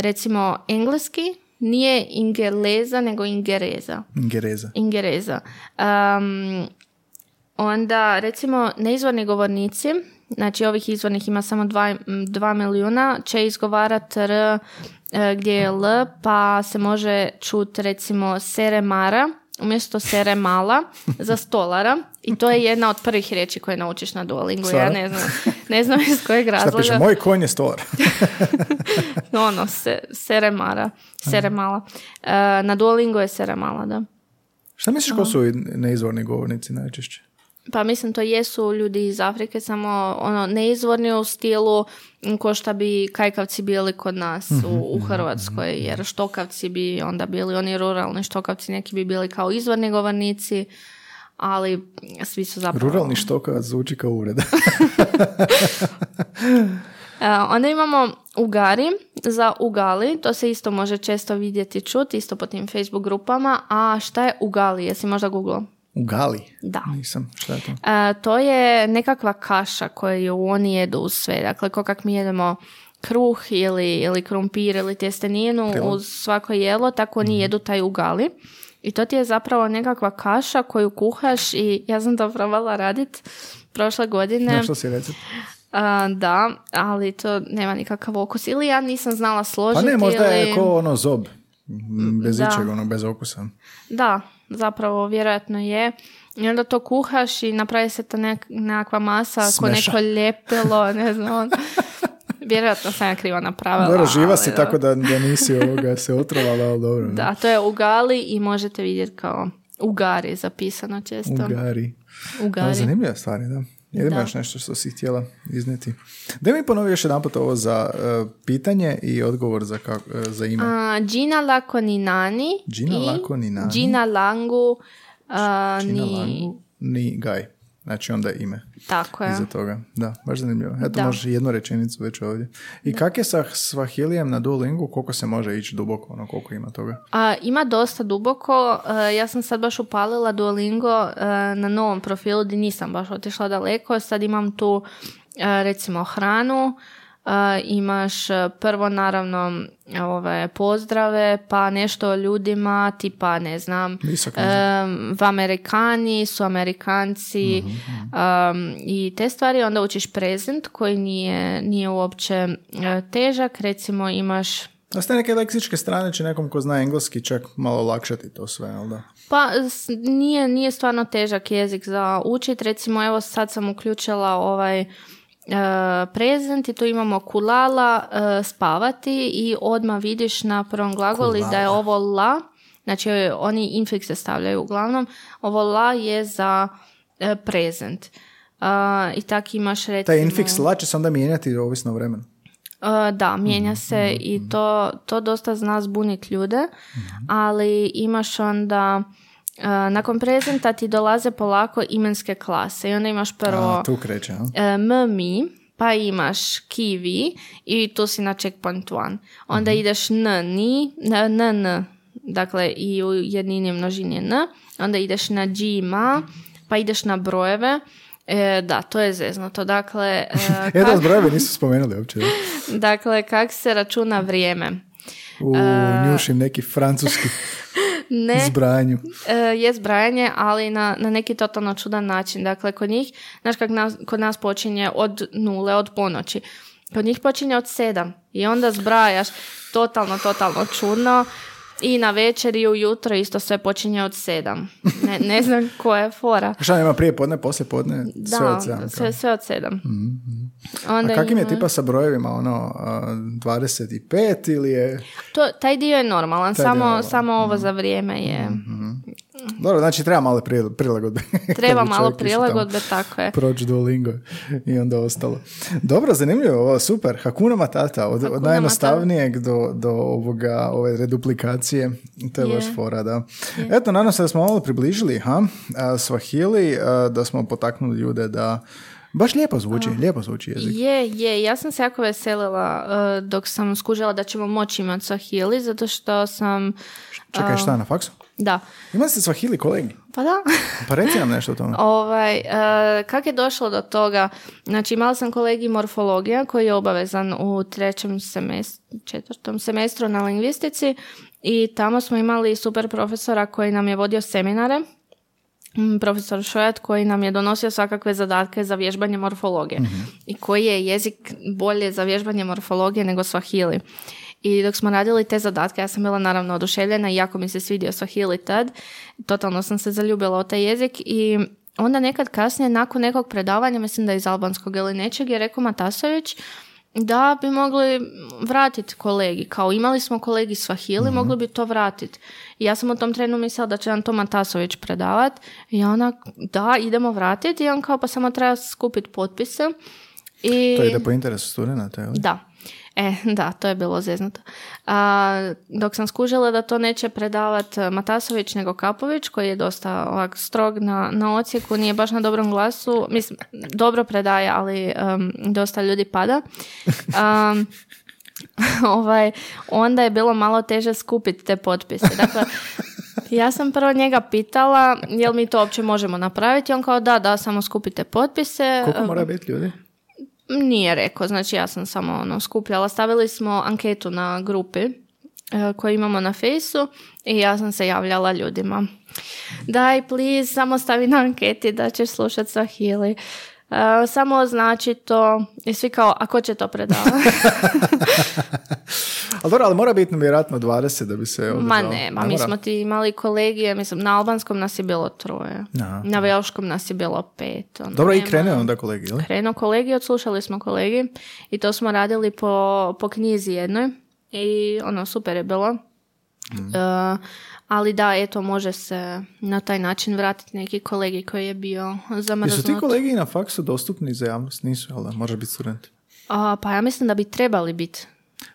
recimo engleski, nije ingeleza, nego ingereza. Gereza. Ingereza. Um, onda, recimo, neizvorni govornici, znači ovih izvornih ima samo 2 milijuna, će izgovarati R e, gdje je L, pa se može čuti recimo seremara, umjesto seremala za stolara i to je jedna od prvih riječi koje naučiš na Duolingu. Ja Stvarno? ne znam, ne znam iz kojeg Šta razloga. piše? Moj konj je stolar. Ono, se, seremara, seremala. E, na Duolingu je seremala, da. Šta misliš ko su neizvorni govornici najčešće? Pa mislim to jesu ljudi iz Afrike, samo ono neizvorni u stilu m, ko šta bi kajkavci bili kod nas u, u Hrvatskoj, jer štokavci bi onda bili oni ruralni štokavci, neki bi bili kao izvorni govornici, ali svi su zapravo... Ruralni štokavac zvuči kao uvreda. E, onda imamo Ugari za Ugali, to se isto može često vidjeti čuti, isto po tim Facebook grupama, a šta je Ugali, jesi možda googlao? U Gali? Da. Nisam. Šta je to? E, to je nekakva kaša koju oni jedu uz sve. Dakle, ko kak mi jedemo kruh ili, ili krumpir ili tjesteninu Prilog. uz svako jelo, tako oni jedu taj ugali. I to ti je zapravo nekakva kaša koju kuhaš i ja sam to probala radit prošle godine. Na što si recept? A, da, ali to nema nikakav okus. Ili ja nisam znala Pa složiti. ne, možda ili... je ko ono zob. Bez Da. ičeg, ono, bez okusa. Da, zapravo vjerojatno je. I onda to kuhaš i napravi se ta nek- nekakva masa ko Smeša. neko ljepilo, ne znam. Vjerojatno sam ja krivo napravila. Dobro, živa ali si, da. tako da, da nisi ovoga se otrovala, ali dobro. ne? Da, to je ugali i možete vidjeti kao ugari zapisano često. Ugari. Ugari. Ali zanimljiva stvari, da. Da. još nešto što si htjela iznijeti. Da mi ponovi još jedan ovo za e, pitanje i odgovor za, kako, e, za ime. A, Gina Lakoninani Gina i Lakoninani. Gina Langu a, Gina ni... Langu, ni Gaj. Znači onda ime Tako je. iza toga. Da, baš zanimljivo. Eto, Da. možeš jednu rečenicu već ovdje. I kak je sa Svahilijem na Duolingu? Koliko se može ići duboko? Ono, koliko ima toga? A, ima dosta duboko. E, ja sam sad baš upalila Duolingo e, na novom profilu gdje nisam baš otišla daleko. Sad imam tu e, recimo hranu. Imaš e, prvo naravno ove pozdrave, pa nešto o ljudima, tipa ne znam, v Amerikani su Amerikanci em, i te stvari. Onda učiš prezent koji nije, nije uopće e, težak. Recimo imaš Da ste neke leksičke strane će nekom ko zna engleski čak malo olakšati to sve, jel da? Pa nije, nije stvarno težak jezik za učit. Recimo evo sad sam uključila ovaj prezent i tu imamo kulala e, spavati i odmah vidiš na prvom glagoli da je ovo la. Znači oni infikse stavljaju uglavnom. Ovo la je za e, prezent. E, I tak imaš recimo... Taj infiks la će se onda mijenjati ovisno vremenu. E, Da, mijenja se i to, to dosta zna zbunit ljude, ali imaš onda, e, nakon prezenta ti dolaze polako imenske klase i onda imaš prvo A, tu kreće, a? e, m, mi, pa imaš kiwi i tu si na checkpoint one. Onda ideš n, ni, n, n, n, dakle i u jednini množini je n, onda ideš na g, ma, pa ideš na brojeve, E, da, to je zeznuto. Dakle, e, E, da, kak- nisu spomenuli uopće. Da? Dakle, kak se računa vrijeme? U njušim neki francuski Ne, zbrajanju. e, je zbrajanje, ali na, na neki totalno čudan način. Dakle, kod njih, znaš kak nas, kod nas počinje od nule, od ponoći. Kod njih počinje od sedam i onda zbrajaš totalno, totalno čudno. I na večer i ujutro isto sve počinje od sedam. Ne, ne znam koja je fora. Šta nema prije podne, poslije podne, Da, sve od sedam. sve, sve od sedam. A Onda kakim je ima- tipa sa brojevima, ono, a, 25 ili je... To, taj dio je normalan, Taj dio je samo, normalan. samo ovo za vrijeme je... Dobro, znači treba malo pril- prilagodbe. Treba malo prilagodbe, tako je. Proći Duolingo i onda ostalo. Dobro, zanimljivo, ovo, super. Hakuna Matata, od, od Hakuna najjednostavnijeg do, do ovoga, ove reduplikacije. To je Je. baš fora, da. Eto, nadam se da smo malo približili, ha? A, da smo potaknuli ljude da Baš lijepo zvuči, lijepo zvuči jezik. Je, je, ja sam se jako veselila uh, dok sam skužila da ćemo moći imati Swahili, zato što sam, Čekaj, šta na faksu? da, Ima se Swahili kolegi? pa da, Pa reci nam nešto o tome. ovaj, uh, kak je došlo do toga, znači imala sam kolegi morfologija koji je obavezan u trećem semestru, četvrtom semestru na lingvistici i tamo smo imali super profesora koji nam je vodio seminare, Mm, profesor Šojat koji nam je donosio svakakve zadatke za vježbanje morfologije i koji je jezik bolje za vježbanje morfologije nego Swahili. I dok smo radili te zadatke, ja sam bila naravno oduševljena i jako mi se svidio Swahili tad. Totalno sam se zaljubila u taj jezik i onda nekad kasnije, nakon nekog predavanja, mislim da iz albanskog ili nečeg, je rekao Matasović da bi mogli vratiti kolegi. Kao imali smo kolegi Swahili, mogli bi to vratiti. I ja sam u tom trenu mislila da će nam to Matasović predavat. I ona, da, idemo vratiti. I on kao, pa samo treba skupiti potpise. I... To ide po interesu studenta, je li? Da. E, da, to je bilo zeznuto. A, dok sam skužila da to neće predavat Matasović nego Kapović, koji je dosta ovak strog na, na ocijeku, nije baš na dobrom glasu, mislim, dobro predaje, ali um, dosta ljudi pada. Um, ovaj, onda je bilo malo teže skupiti te potpise. Dakle, ja sam prvo njega pitala jel mi to uopće možemo napraviti. On kao da, da, samo skupite potpise. Koliko mora biti ljudi? Nije rekao, znači ja sam samo ono skupljala. Stavili smo anketu na grupi e, koju imamo na fejsu i ja sam se javljala ljudima. Daj, please, samo stavi na anketi da ćeš slušati Swahili. E, samo označi to i svi kao, a ko će to predavati? ali dobro, ali mora biti vjerojatno 20 da bi se održao. Ma ne, ma mi smo ti imali kolegije, mislim, na albanskom nas je bilo troje, na velškom nas je bilo pet. Ono, dobro, i krene onda kolegi, ili? Krenuo kolegi, odslušali smo kolegi i to smo radili po, po knjizi jednoj i ono, super je bilo. Mm. Uh, ali da, eto, može se na taj način vratiti neki kolegi koji je bio zamrznut. Jesu ti kolegi na faksu dostupni za javnost? Nisu, ali da, može biti student? A, pa ja mislim da bi trebali biti.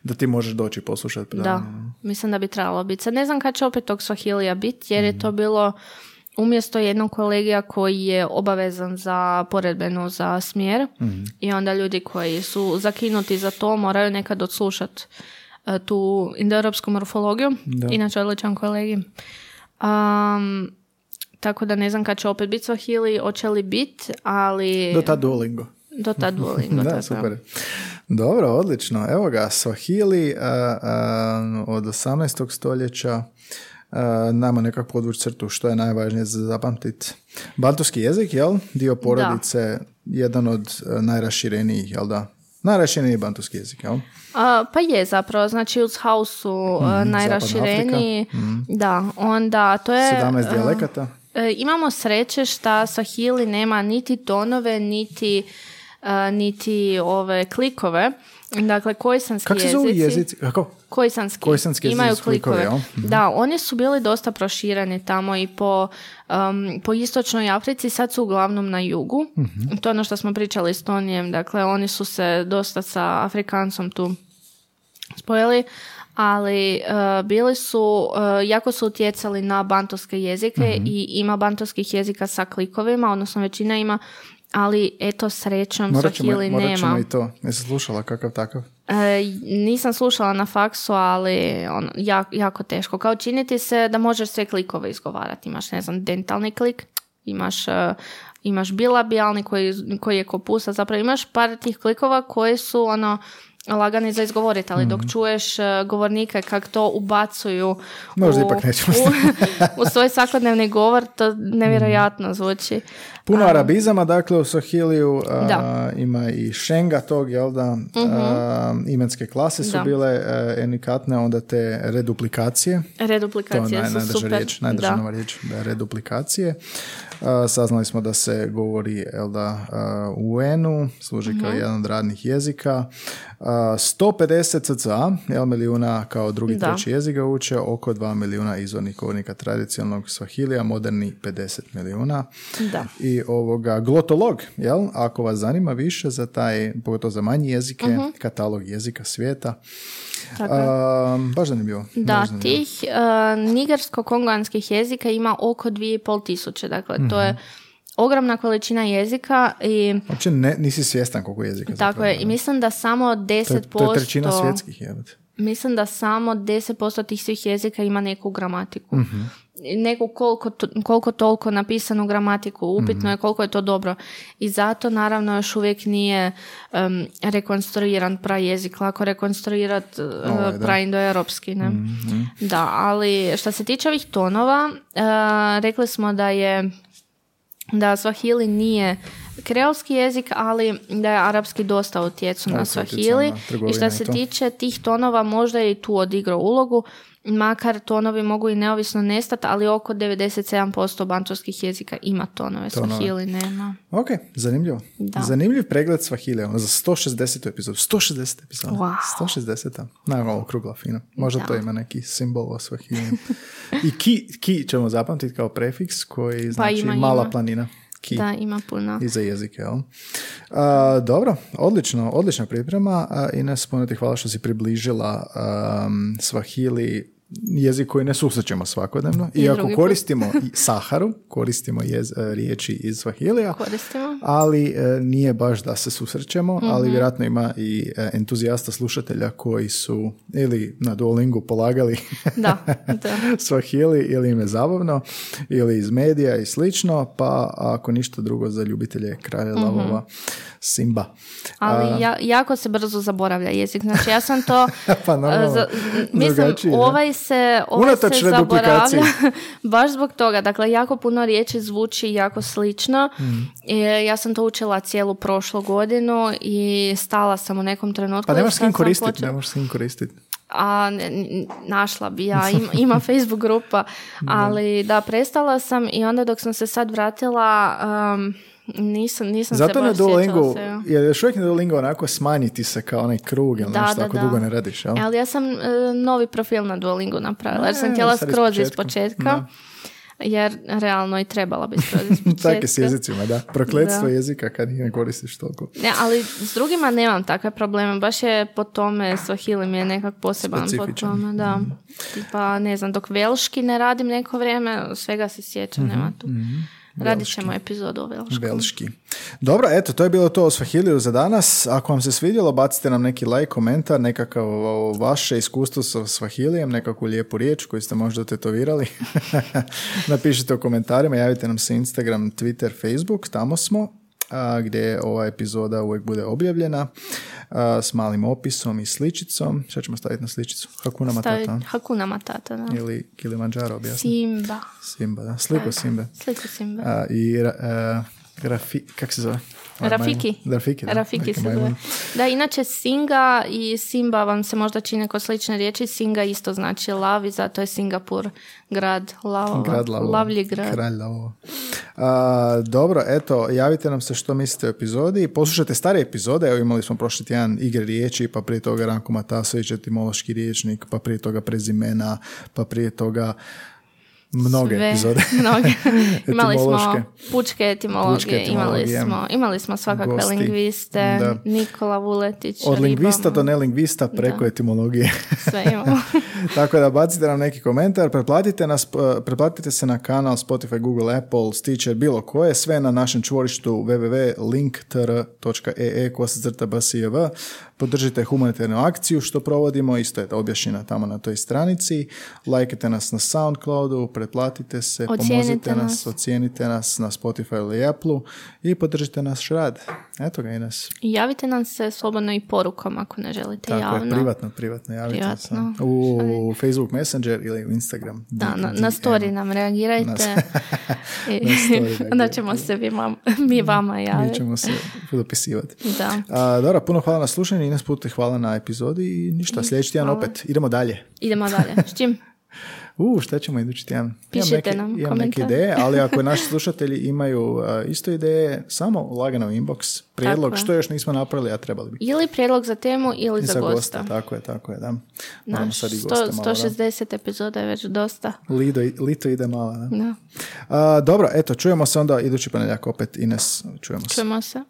Da ti možeš doći poslušati Da, mislim da bi trebalo biti. Sad ne znam kad će opet tog Swahilija biti, jer je to mhm. bilo umjesto jednog kolegija koji je obavezan za poredbenu za smjer mm i onda ljudi koji su zakinuti za to moraju nekad odslušati tu indoeuropsku morfologiju, da. inače odličan kolegi. Um, tako da ne znam kad će opet biti Swahili, hoće li biti, ali... Do tad Duolingo. Do tad Duolingo, da, super. Dobro, odlično. Evo ga, Swahili uh, uh, od 18. stoljeća uh, nama nekako podvući crtu što je najvažnije za zapamtiti. Bantovski jezik, jel? Dio porodice, jedan od najraširenijih, jel da? Najrašireniji bantovski jezik, jel? pa je zapravo, znači uz hausu mm, najrašireniji. Mm. Da, onda to je... 17 dijalekata. E, imamo sreće što Sahili nema niti tonove, niti, niti ove klikove. Dakle, kojsanski Kako se zove jezici? Kako? Kojsanski. Imaju klikove. Mhm. Da, oni su bili dosta prošireni tamo i po, um, po istočnoj Africi, sad su uglavnom na jugu. mm To je ono što smo pričali s Tonijem. Dakle, oni su se dosta sa Afrikancom tu spojili ali uh, bili su, uh, jako su utjecali na bantovske jezike mhm. i ima bantovskih jezika sa klikovima, odnosno većina ima ali eto srećom morat ćemo, Swahili morat ćemo i to. Jesi slušala kakav takav? E, nisam slušala na faksu, ali on, jako, jako teško. Kao činiti se da možeš sve klikove izgovarati. Imaš, ne znam, dentalni klik, imaš, uh, imaš bilabijalni koji, koji je kopusa. Zapravo imaš par tih klikova koji su ono lagani za izgovoriti, ali dok mhm. čuješ uh, govornike kako to ubacuju Možda u, ipak u, u svoj svakodnevni govor, to nevjerojatno zvuči. Puno arabizama, dakle u Sahiliju ima i šenga tog, jel da, uh imenske klase su bile uh, enikatne, onda te reduplikacije. Reduplikacije to su super. Riječ, najdrža nova riječ, da, reduplikacije. saznali smo da se govori jel da, u UN-u, služi kao mhm. jedan od radnih jezika. 150 cca, jel, milijuna kao drugi da. treći jezik ga uče, oko 2 milijuna izvornih govornika tradicionalnog Swahilija, moderni 50 milijuna. Da. I ovoga, glotolog, jel, ako vas zanima više za taj, pogotovo za manji jezike, uh katalog jezika svijeta, tako uh, baš zanimljivo. Da, tih uh, nigersko-konganskih jezika ima oko 2,5 tisuće, dakle to je mhm ogromna količina jezika i... Uopće ne, nisi svjestan koliko jezika. Tako je, i mislim da samo 10%... To je, to je trećina svjetskih jezika. Mislim da samo 10% tih svih jezika ima neku gramatiku. mm Neku koliko, koliko toliko napisanu gramatiku. Upitno mm je koliko je to dobro. I zato naravno još uvijek nije um, rekonstruiran jezik. Lako rekonstruirati uh, praindoeuropski. Ne? mm Da, ali što se tiče ovih tonova, uh, rekli smo da je da Swahili nije kreolski jezik, ali da je arapski dosta utjecu na Swahili. I što se tiče tih tonova, možda je i tu odigrao ulogu, makar tonovi mogu i neovisno nestati, ali oko 97% bantovskih jezika ima tonove, tonove. Swahili nema. Ok, zanimljivo. Da. Zanimljiv pregled Swahili, ono za 160. epizod. 160. epizod. Wow. 160. Naravno, okrugla fino. Možda to ima neki simbol o Swahili. I ki, ki ćemo zapamtiti kao prefiks koji pa znači pa mala planina. Ki. Da, ima puno. I za jezike, jel? dobro, odlično, odlična priprema. Uh, Ines, puno ti hvala što si približila um, Swahili jezik koji ne susrećemo svakodnevno. I ako koristimo Saharu, koristimo jez, e, riječi iz koristimo. ali e, nije baš da se susrećemo, ali mhm. vjerojatno ima i e, entuzijasta slušatelja koji su ili na Duolingu polagali da, da. Swahili ili im je zabavno, ili iz medija i slično, pa ako ništa drugo za ljubitelje kralja mm lavova Simba. Ali ja, jako se brzo zaboravlja jezik. Znači ja sam to... Pa normalno, za- mislim, ovaj se, Unatoč se zaboravlja baš zbog toga. Dakle, jako puno riječi zvuči jako slično. Mm. I ja sam to učila cijelu prošlu godinu i stala sam u nekom trenutku. Pa nemaš s kim koristiti, počela- ne možeš s kim koristiti. a ne, našla bi ja, ima, ima Facebook grupa, ali da, prestala sam i onda dok sam se sad vratila, um, nisam, nisam Zato se na baš Duolingu, sjećala se. je još uvijek na Duolingu onako smanjiti se kao onaj krug ili Da, nešto da, ako da. dugo ne radiš, jel? Ali ja sam e, novi profil na Duolingu napravila, jer sam E, htjela skroz iz početka. Jer realno i trebala bi skroz iz početka. Tako je s jezicima, da. Prokletstvo Da. jezika kad ih ne koristiš toliko. Ne, ali s drugima nemam takve probleme. Baš je po tome, Swahili mi je nekak poseban po tome, da. Tipa, ne znam, dok velški ne radim neko vrijeme, svega se sjećam, nema tu. Radit ćemo epizodu o velškom. Belški. Dobro, eto, to je bilo to o Swahiliju za danas. Ako vam se svidjelo, bacite nam neki like, komentar, nekakav vaše iskustvo sa Swahilijem, nekakvu lijepu riječ koju ste možda tetovirali. Napišite u komentarima, javite nam se Instagram, Twitter, Facebook, tamo smo, a, gdje ova epizoda uvijek bude objavljena a, s malim opisom i sličicom. Šta ćemo staviti na sličicu? Hakuna Stavit Matata Hakuna Matata, da. ili Kilimanjaro objasni. Simba. Simba, da. Sliku Simbe. Sliku Simba. A, I a, grafi, kak se zove? Rafiki. majmun. Rafiki, da. Rafiki se zove. Da, inače Singa i Simba vam se možda čine kao slične riječi. Singa isto znači lav i zato je Singapur grad lavova. Grad Lavova. Lavlji grad. Kralj Lavova. A, dobro, eto, javite nam se što mislite o epizodi. Poslušajte stare epizode, evo imali smo prošli tjedan igre riječi, pa prije toga Ranko Matasović, etimološki riječnik, pa prije toga prezimena, pa prije toga mnoge Sve, epizode. mnoge. imali smo pučke etimologije, Pučke imali smo, imali smo svakakve Gosti. lingviste, Da. Nikola Vuletić, Od lingvista do nelingvista preko etimologije. sve imamo. Tako da bacite nam neki komentar, pretplatite, nas, pretplatite se na kanal Spotify, Google, Apple, Stitcher, bilo koje, sve na našem čvorištu www.linktr.ee kosacrta bsjv. Podržite humanitarnu akciju što provodimo, isto je objašnjena tamo na toj stranici. Lajkite nas na Soundcloudu, pretplatite se, Ocijenite pomozite nas, nas. ocijenite nas na Spotify ili Apple i podržite naš rad. Eto ga. I javite nam se slobodno i porukom ako ne želite Tako javno. je, privatno, privatno javite Privatno. se. U Facebook Messenger ili u Instagram. Da, na, na story nam reagirajte. I Na story onda ćemo se vi, mam- mi vama Mi javiti. ćemo se dopisivati. Da. A, dobro, puno hvala na slušanju, Ines Pute, hvala na epizodi i ništa, sljedeći tjedan opet. Idemo dalje. Idemo dalje. S čim? U, šta ćemo idući tjedan? Imam Pišite neke, nam imam neke komentar. ideje, ali ako naši slušatelji imaju isto ideje, samo lagano u inbox, prijedlog, Tako je. što još nismo napravili, a trebali bi. Ili prijedlog za temu ili I za, gosta. tako je, tako je, da. Moramo Naš, sad i 100, goste malo, da. 160 epizoda je već dosta. Lido, lito ide malo, da. Da. A, dobro, eto, čujemo se onda idući ponedjeljak opet, Ines, čujemo se. Čujemo se.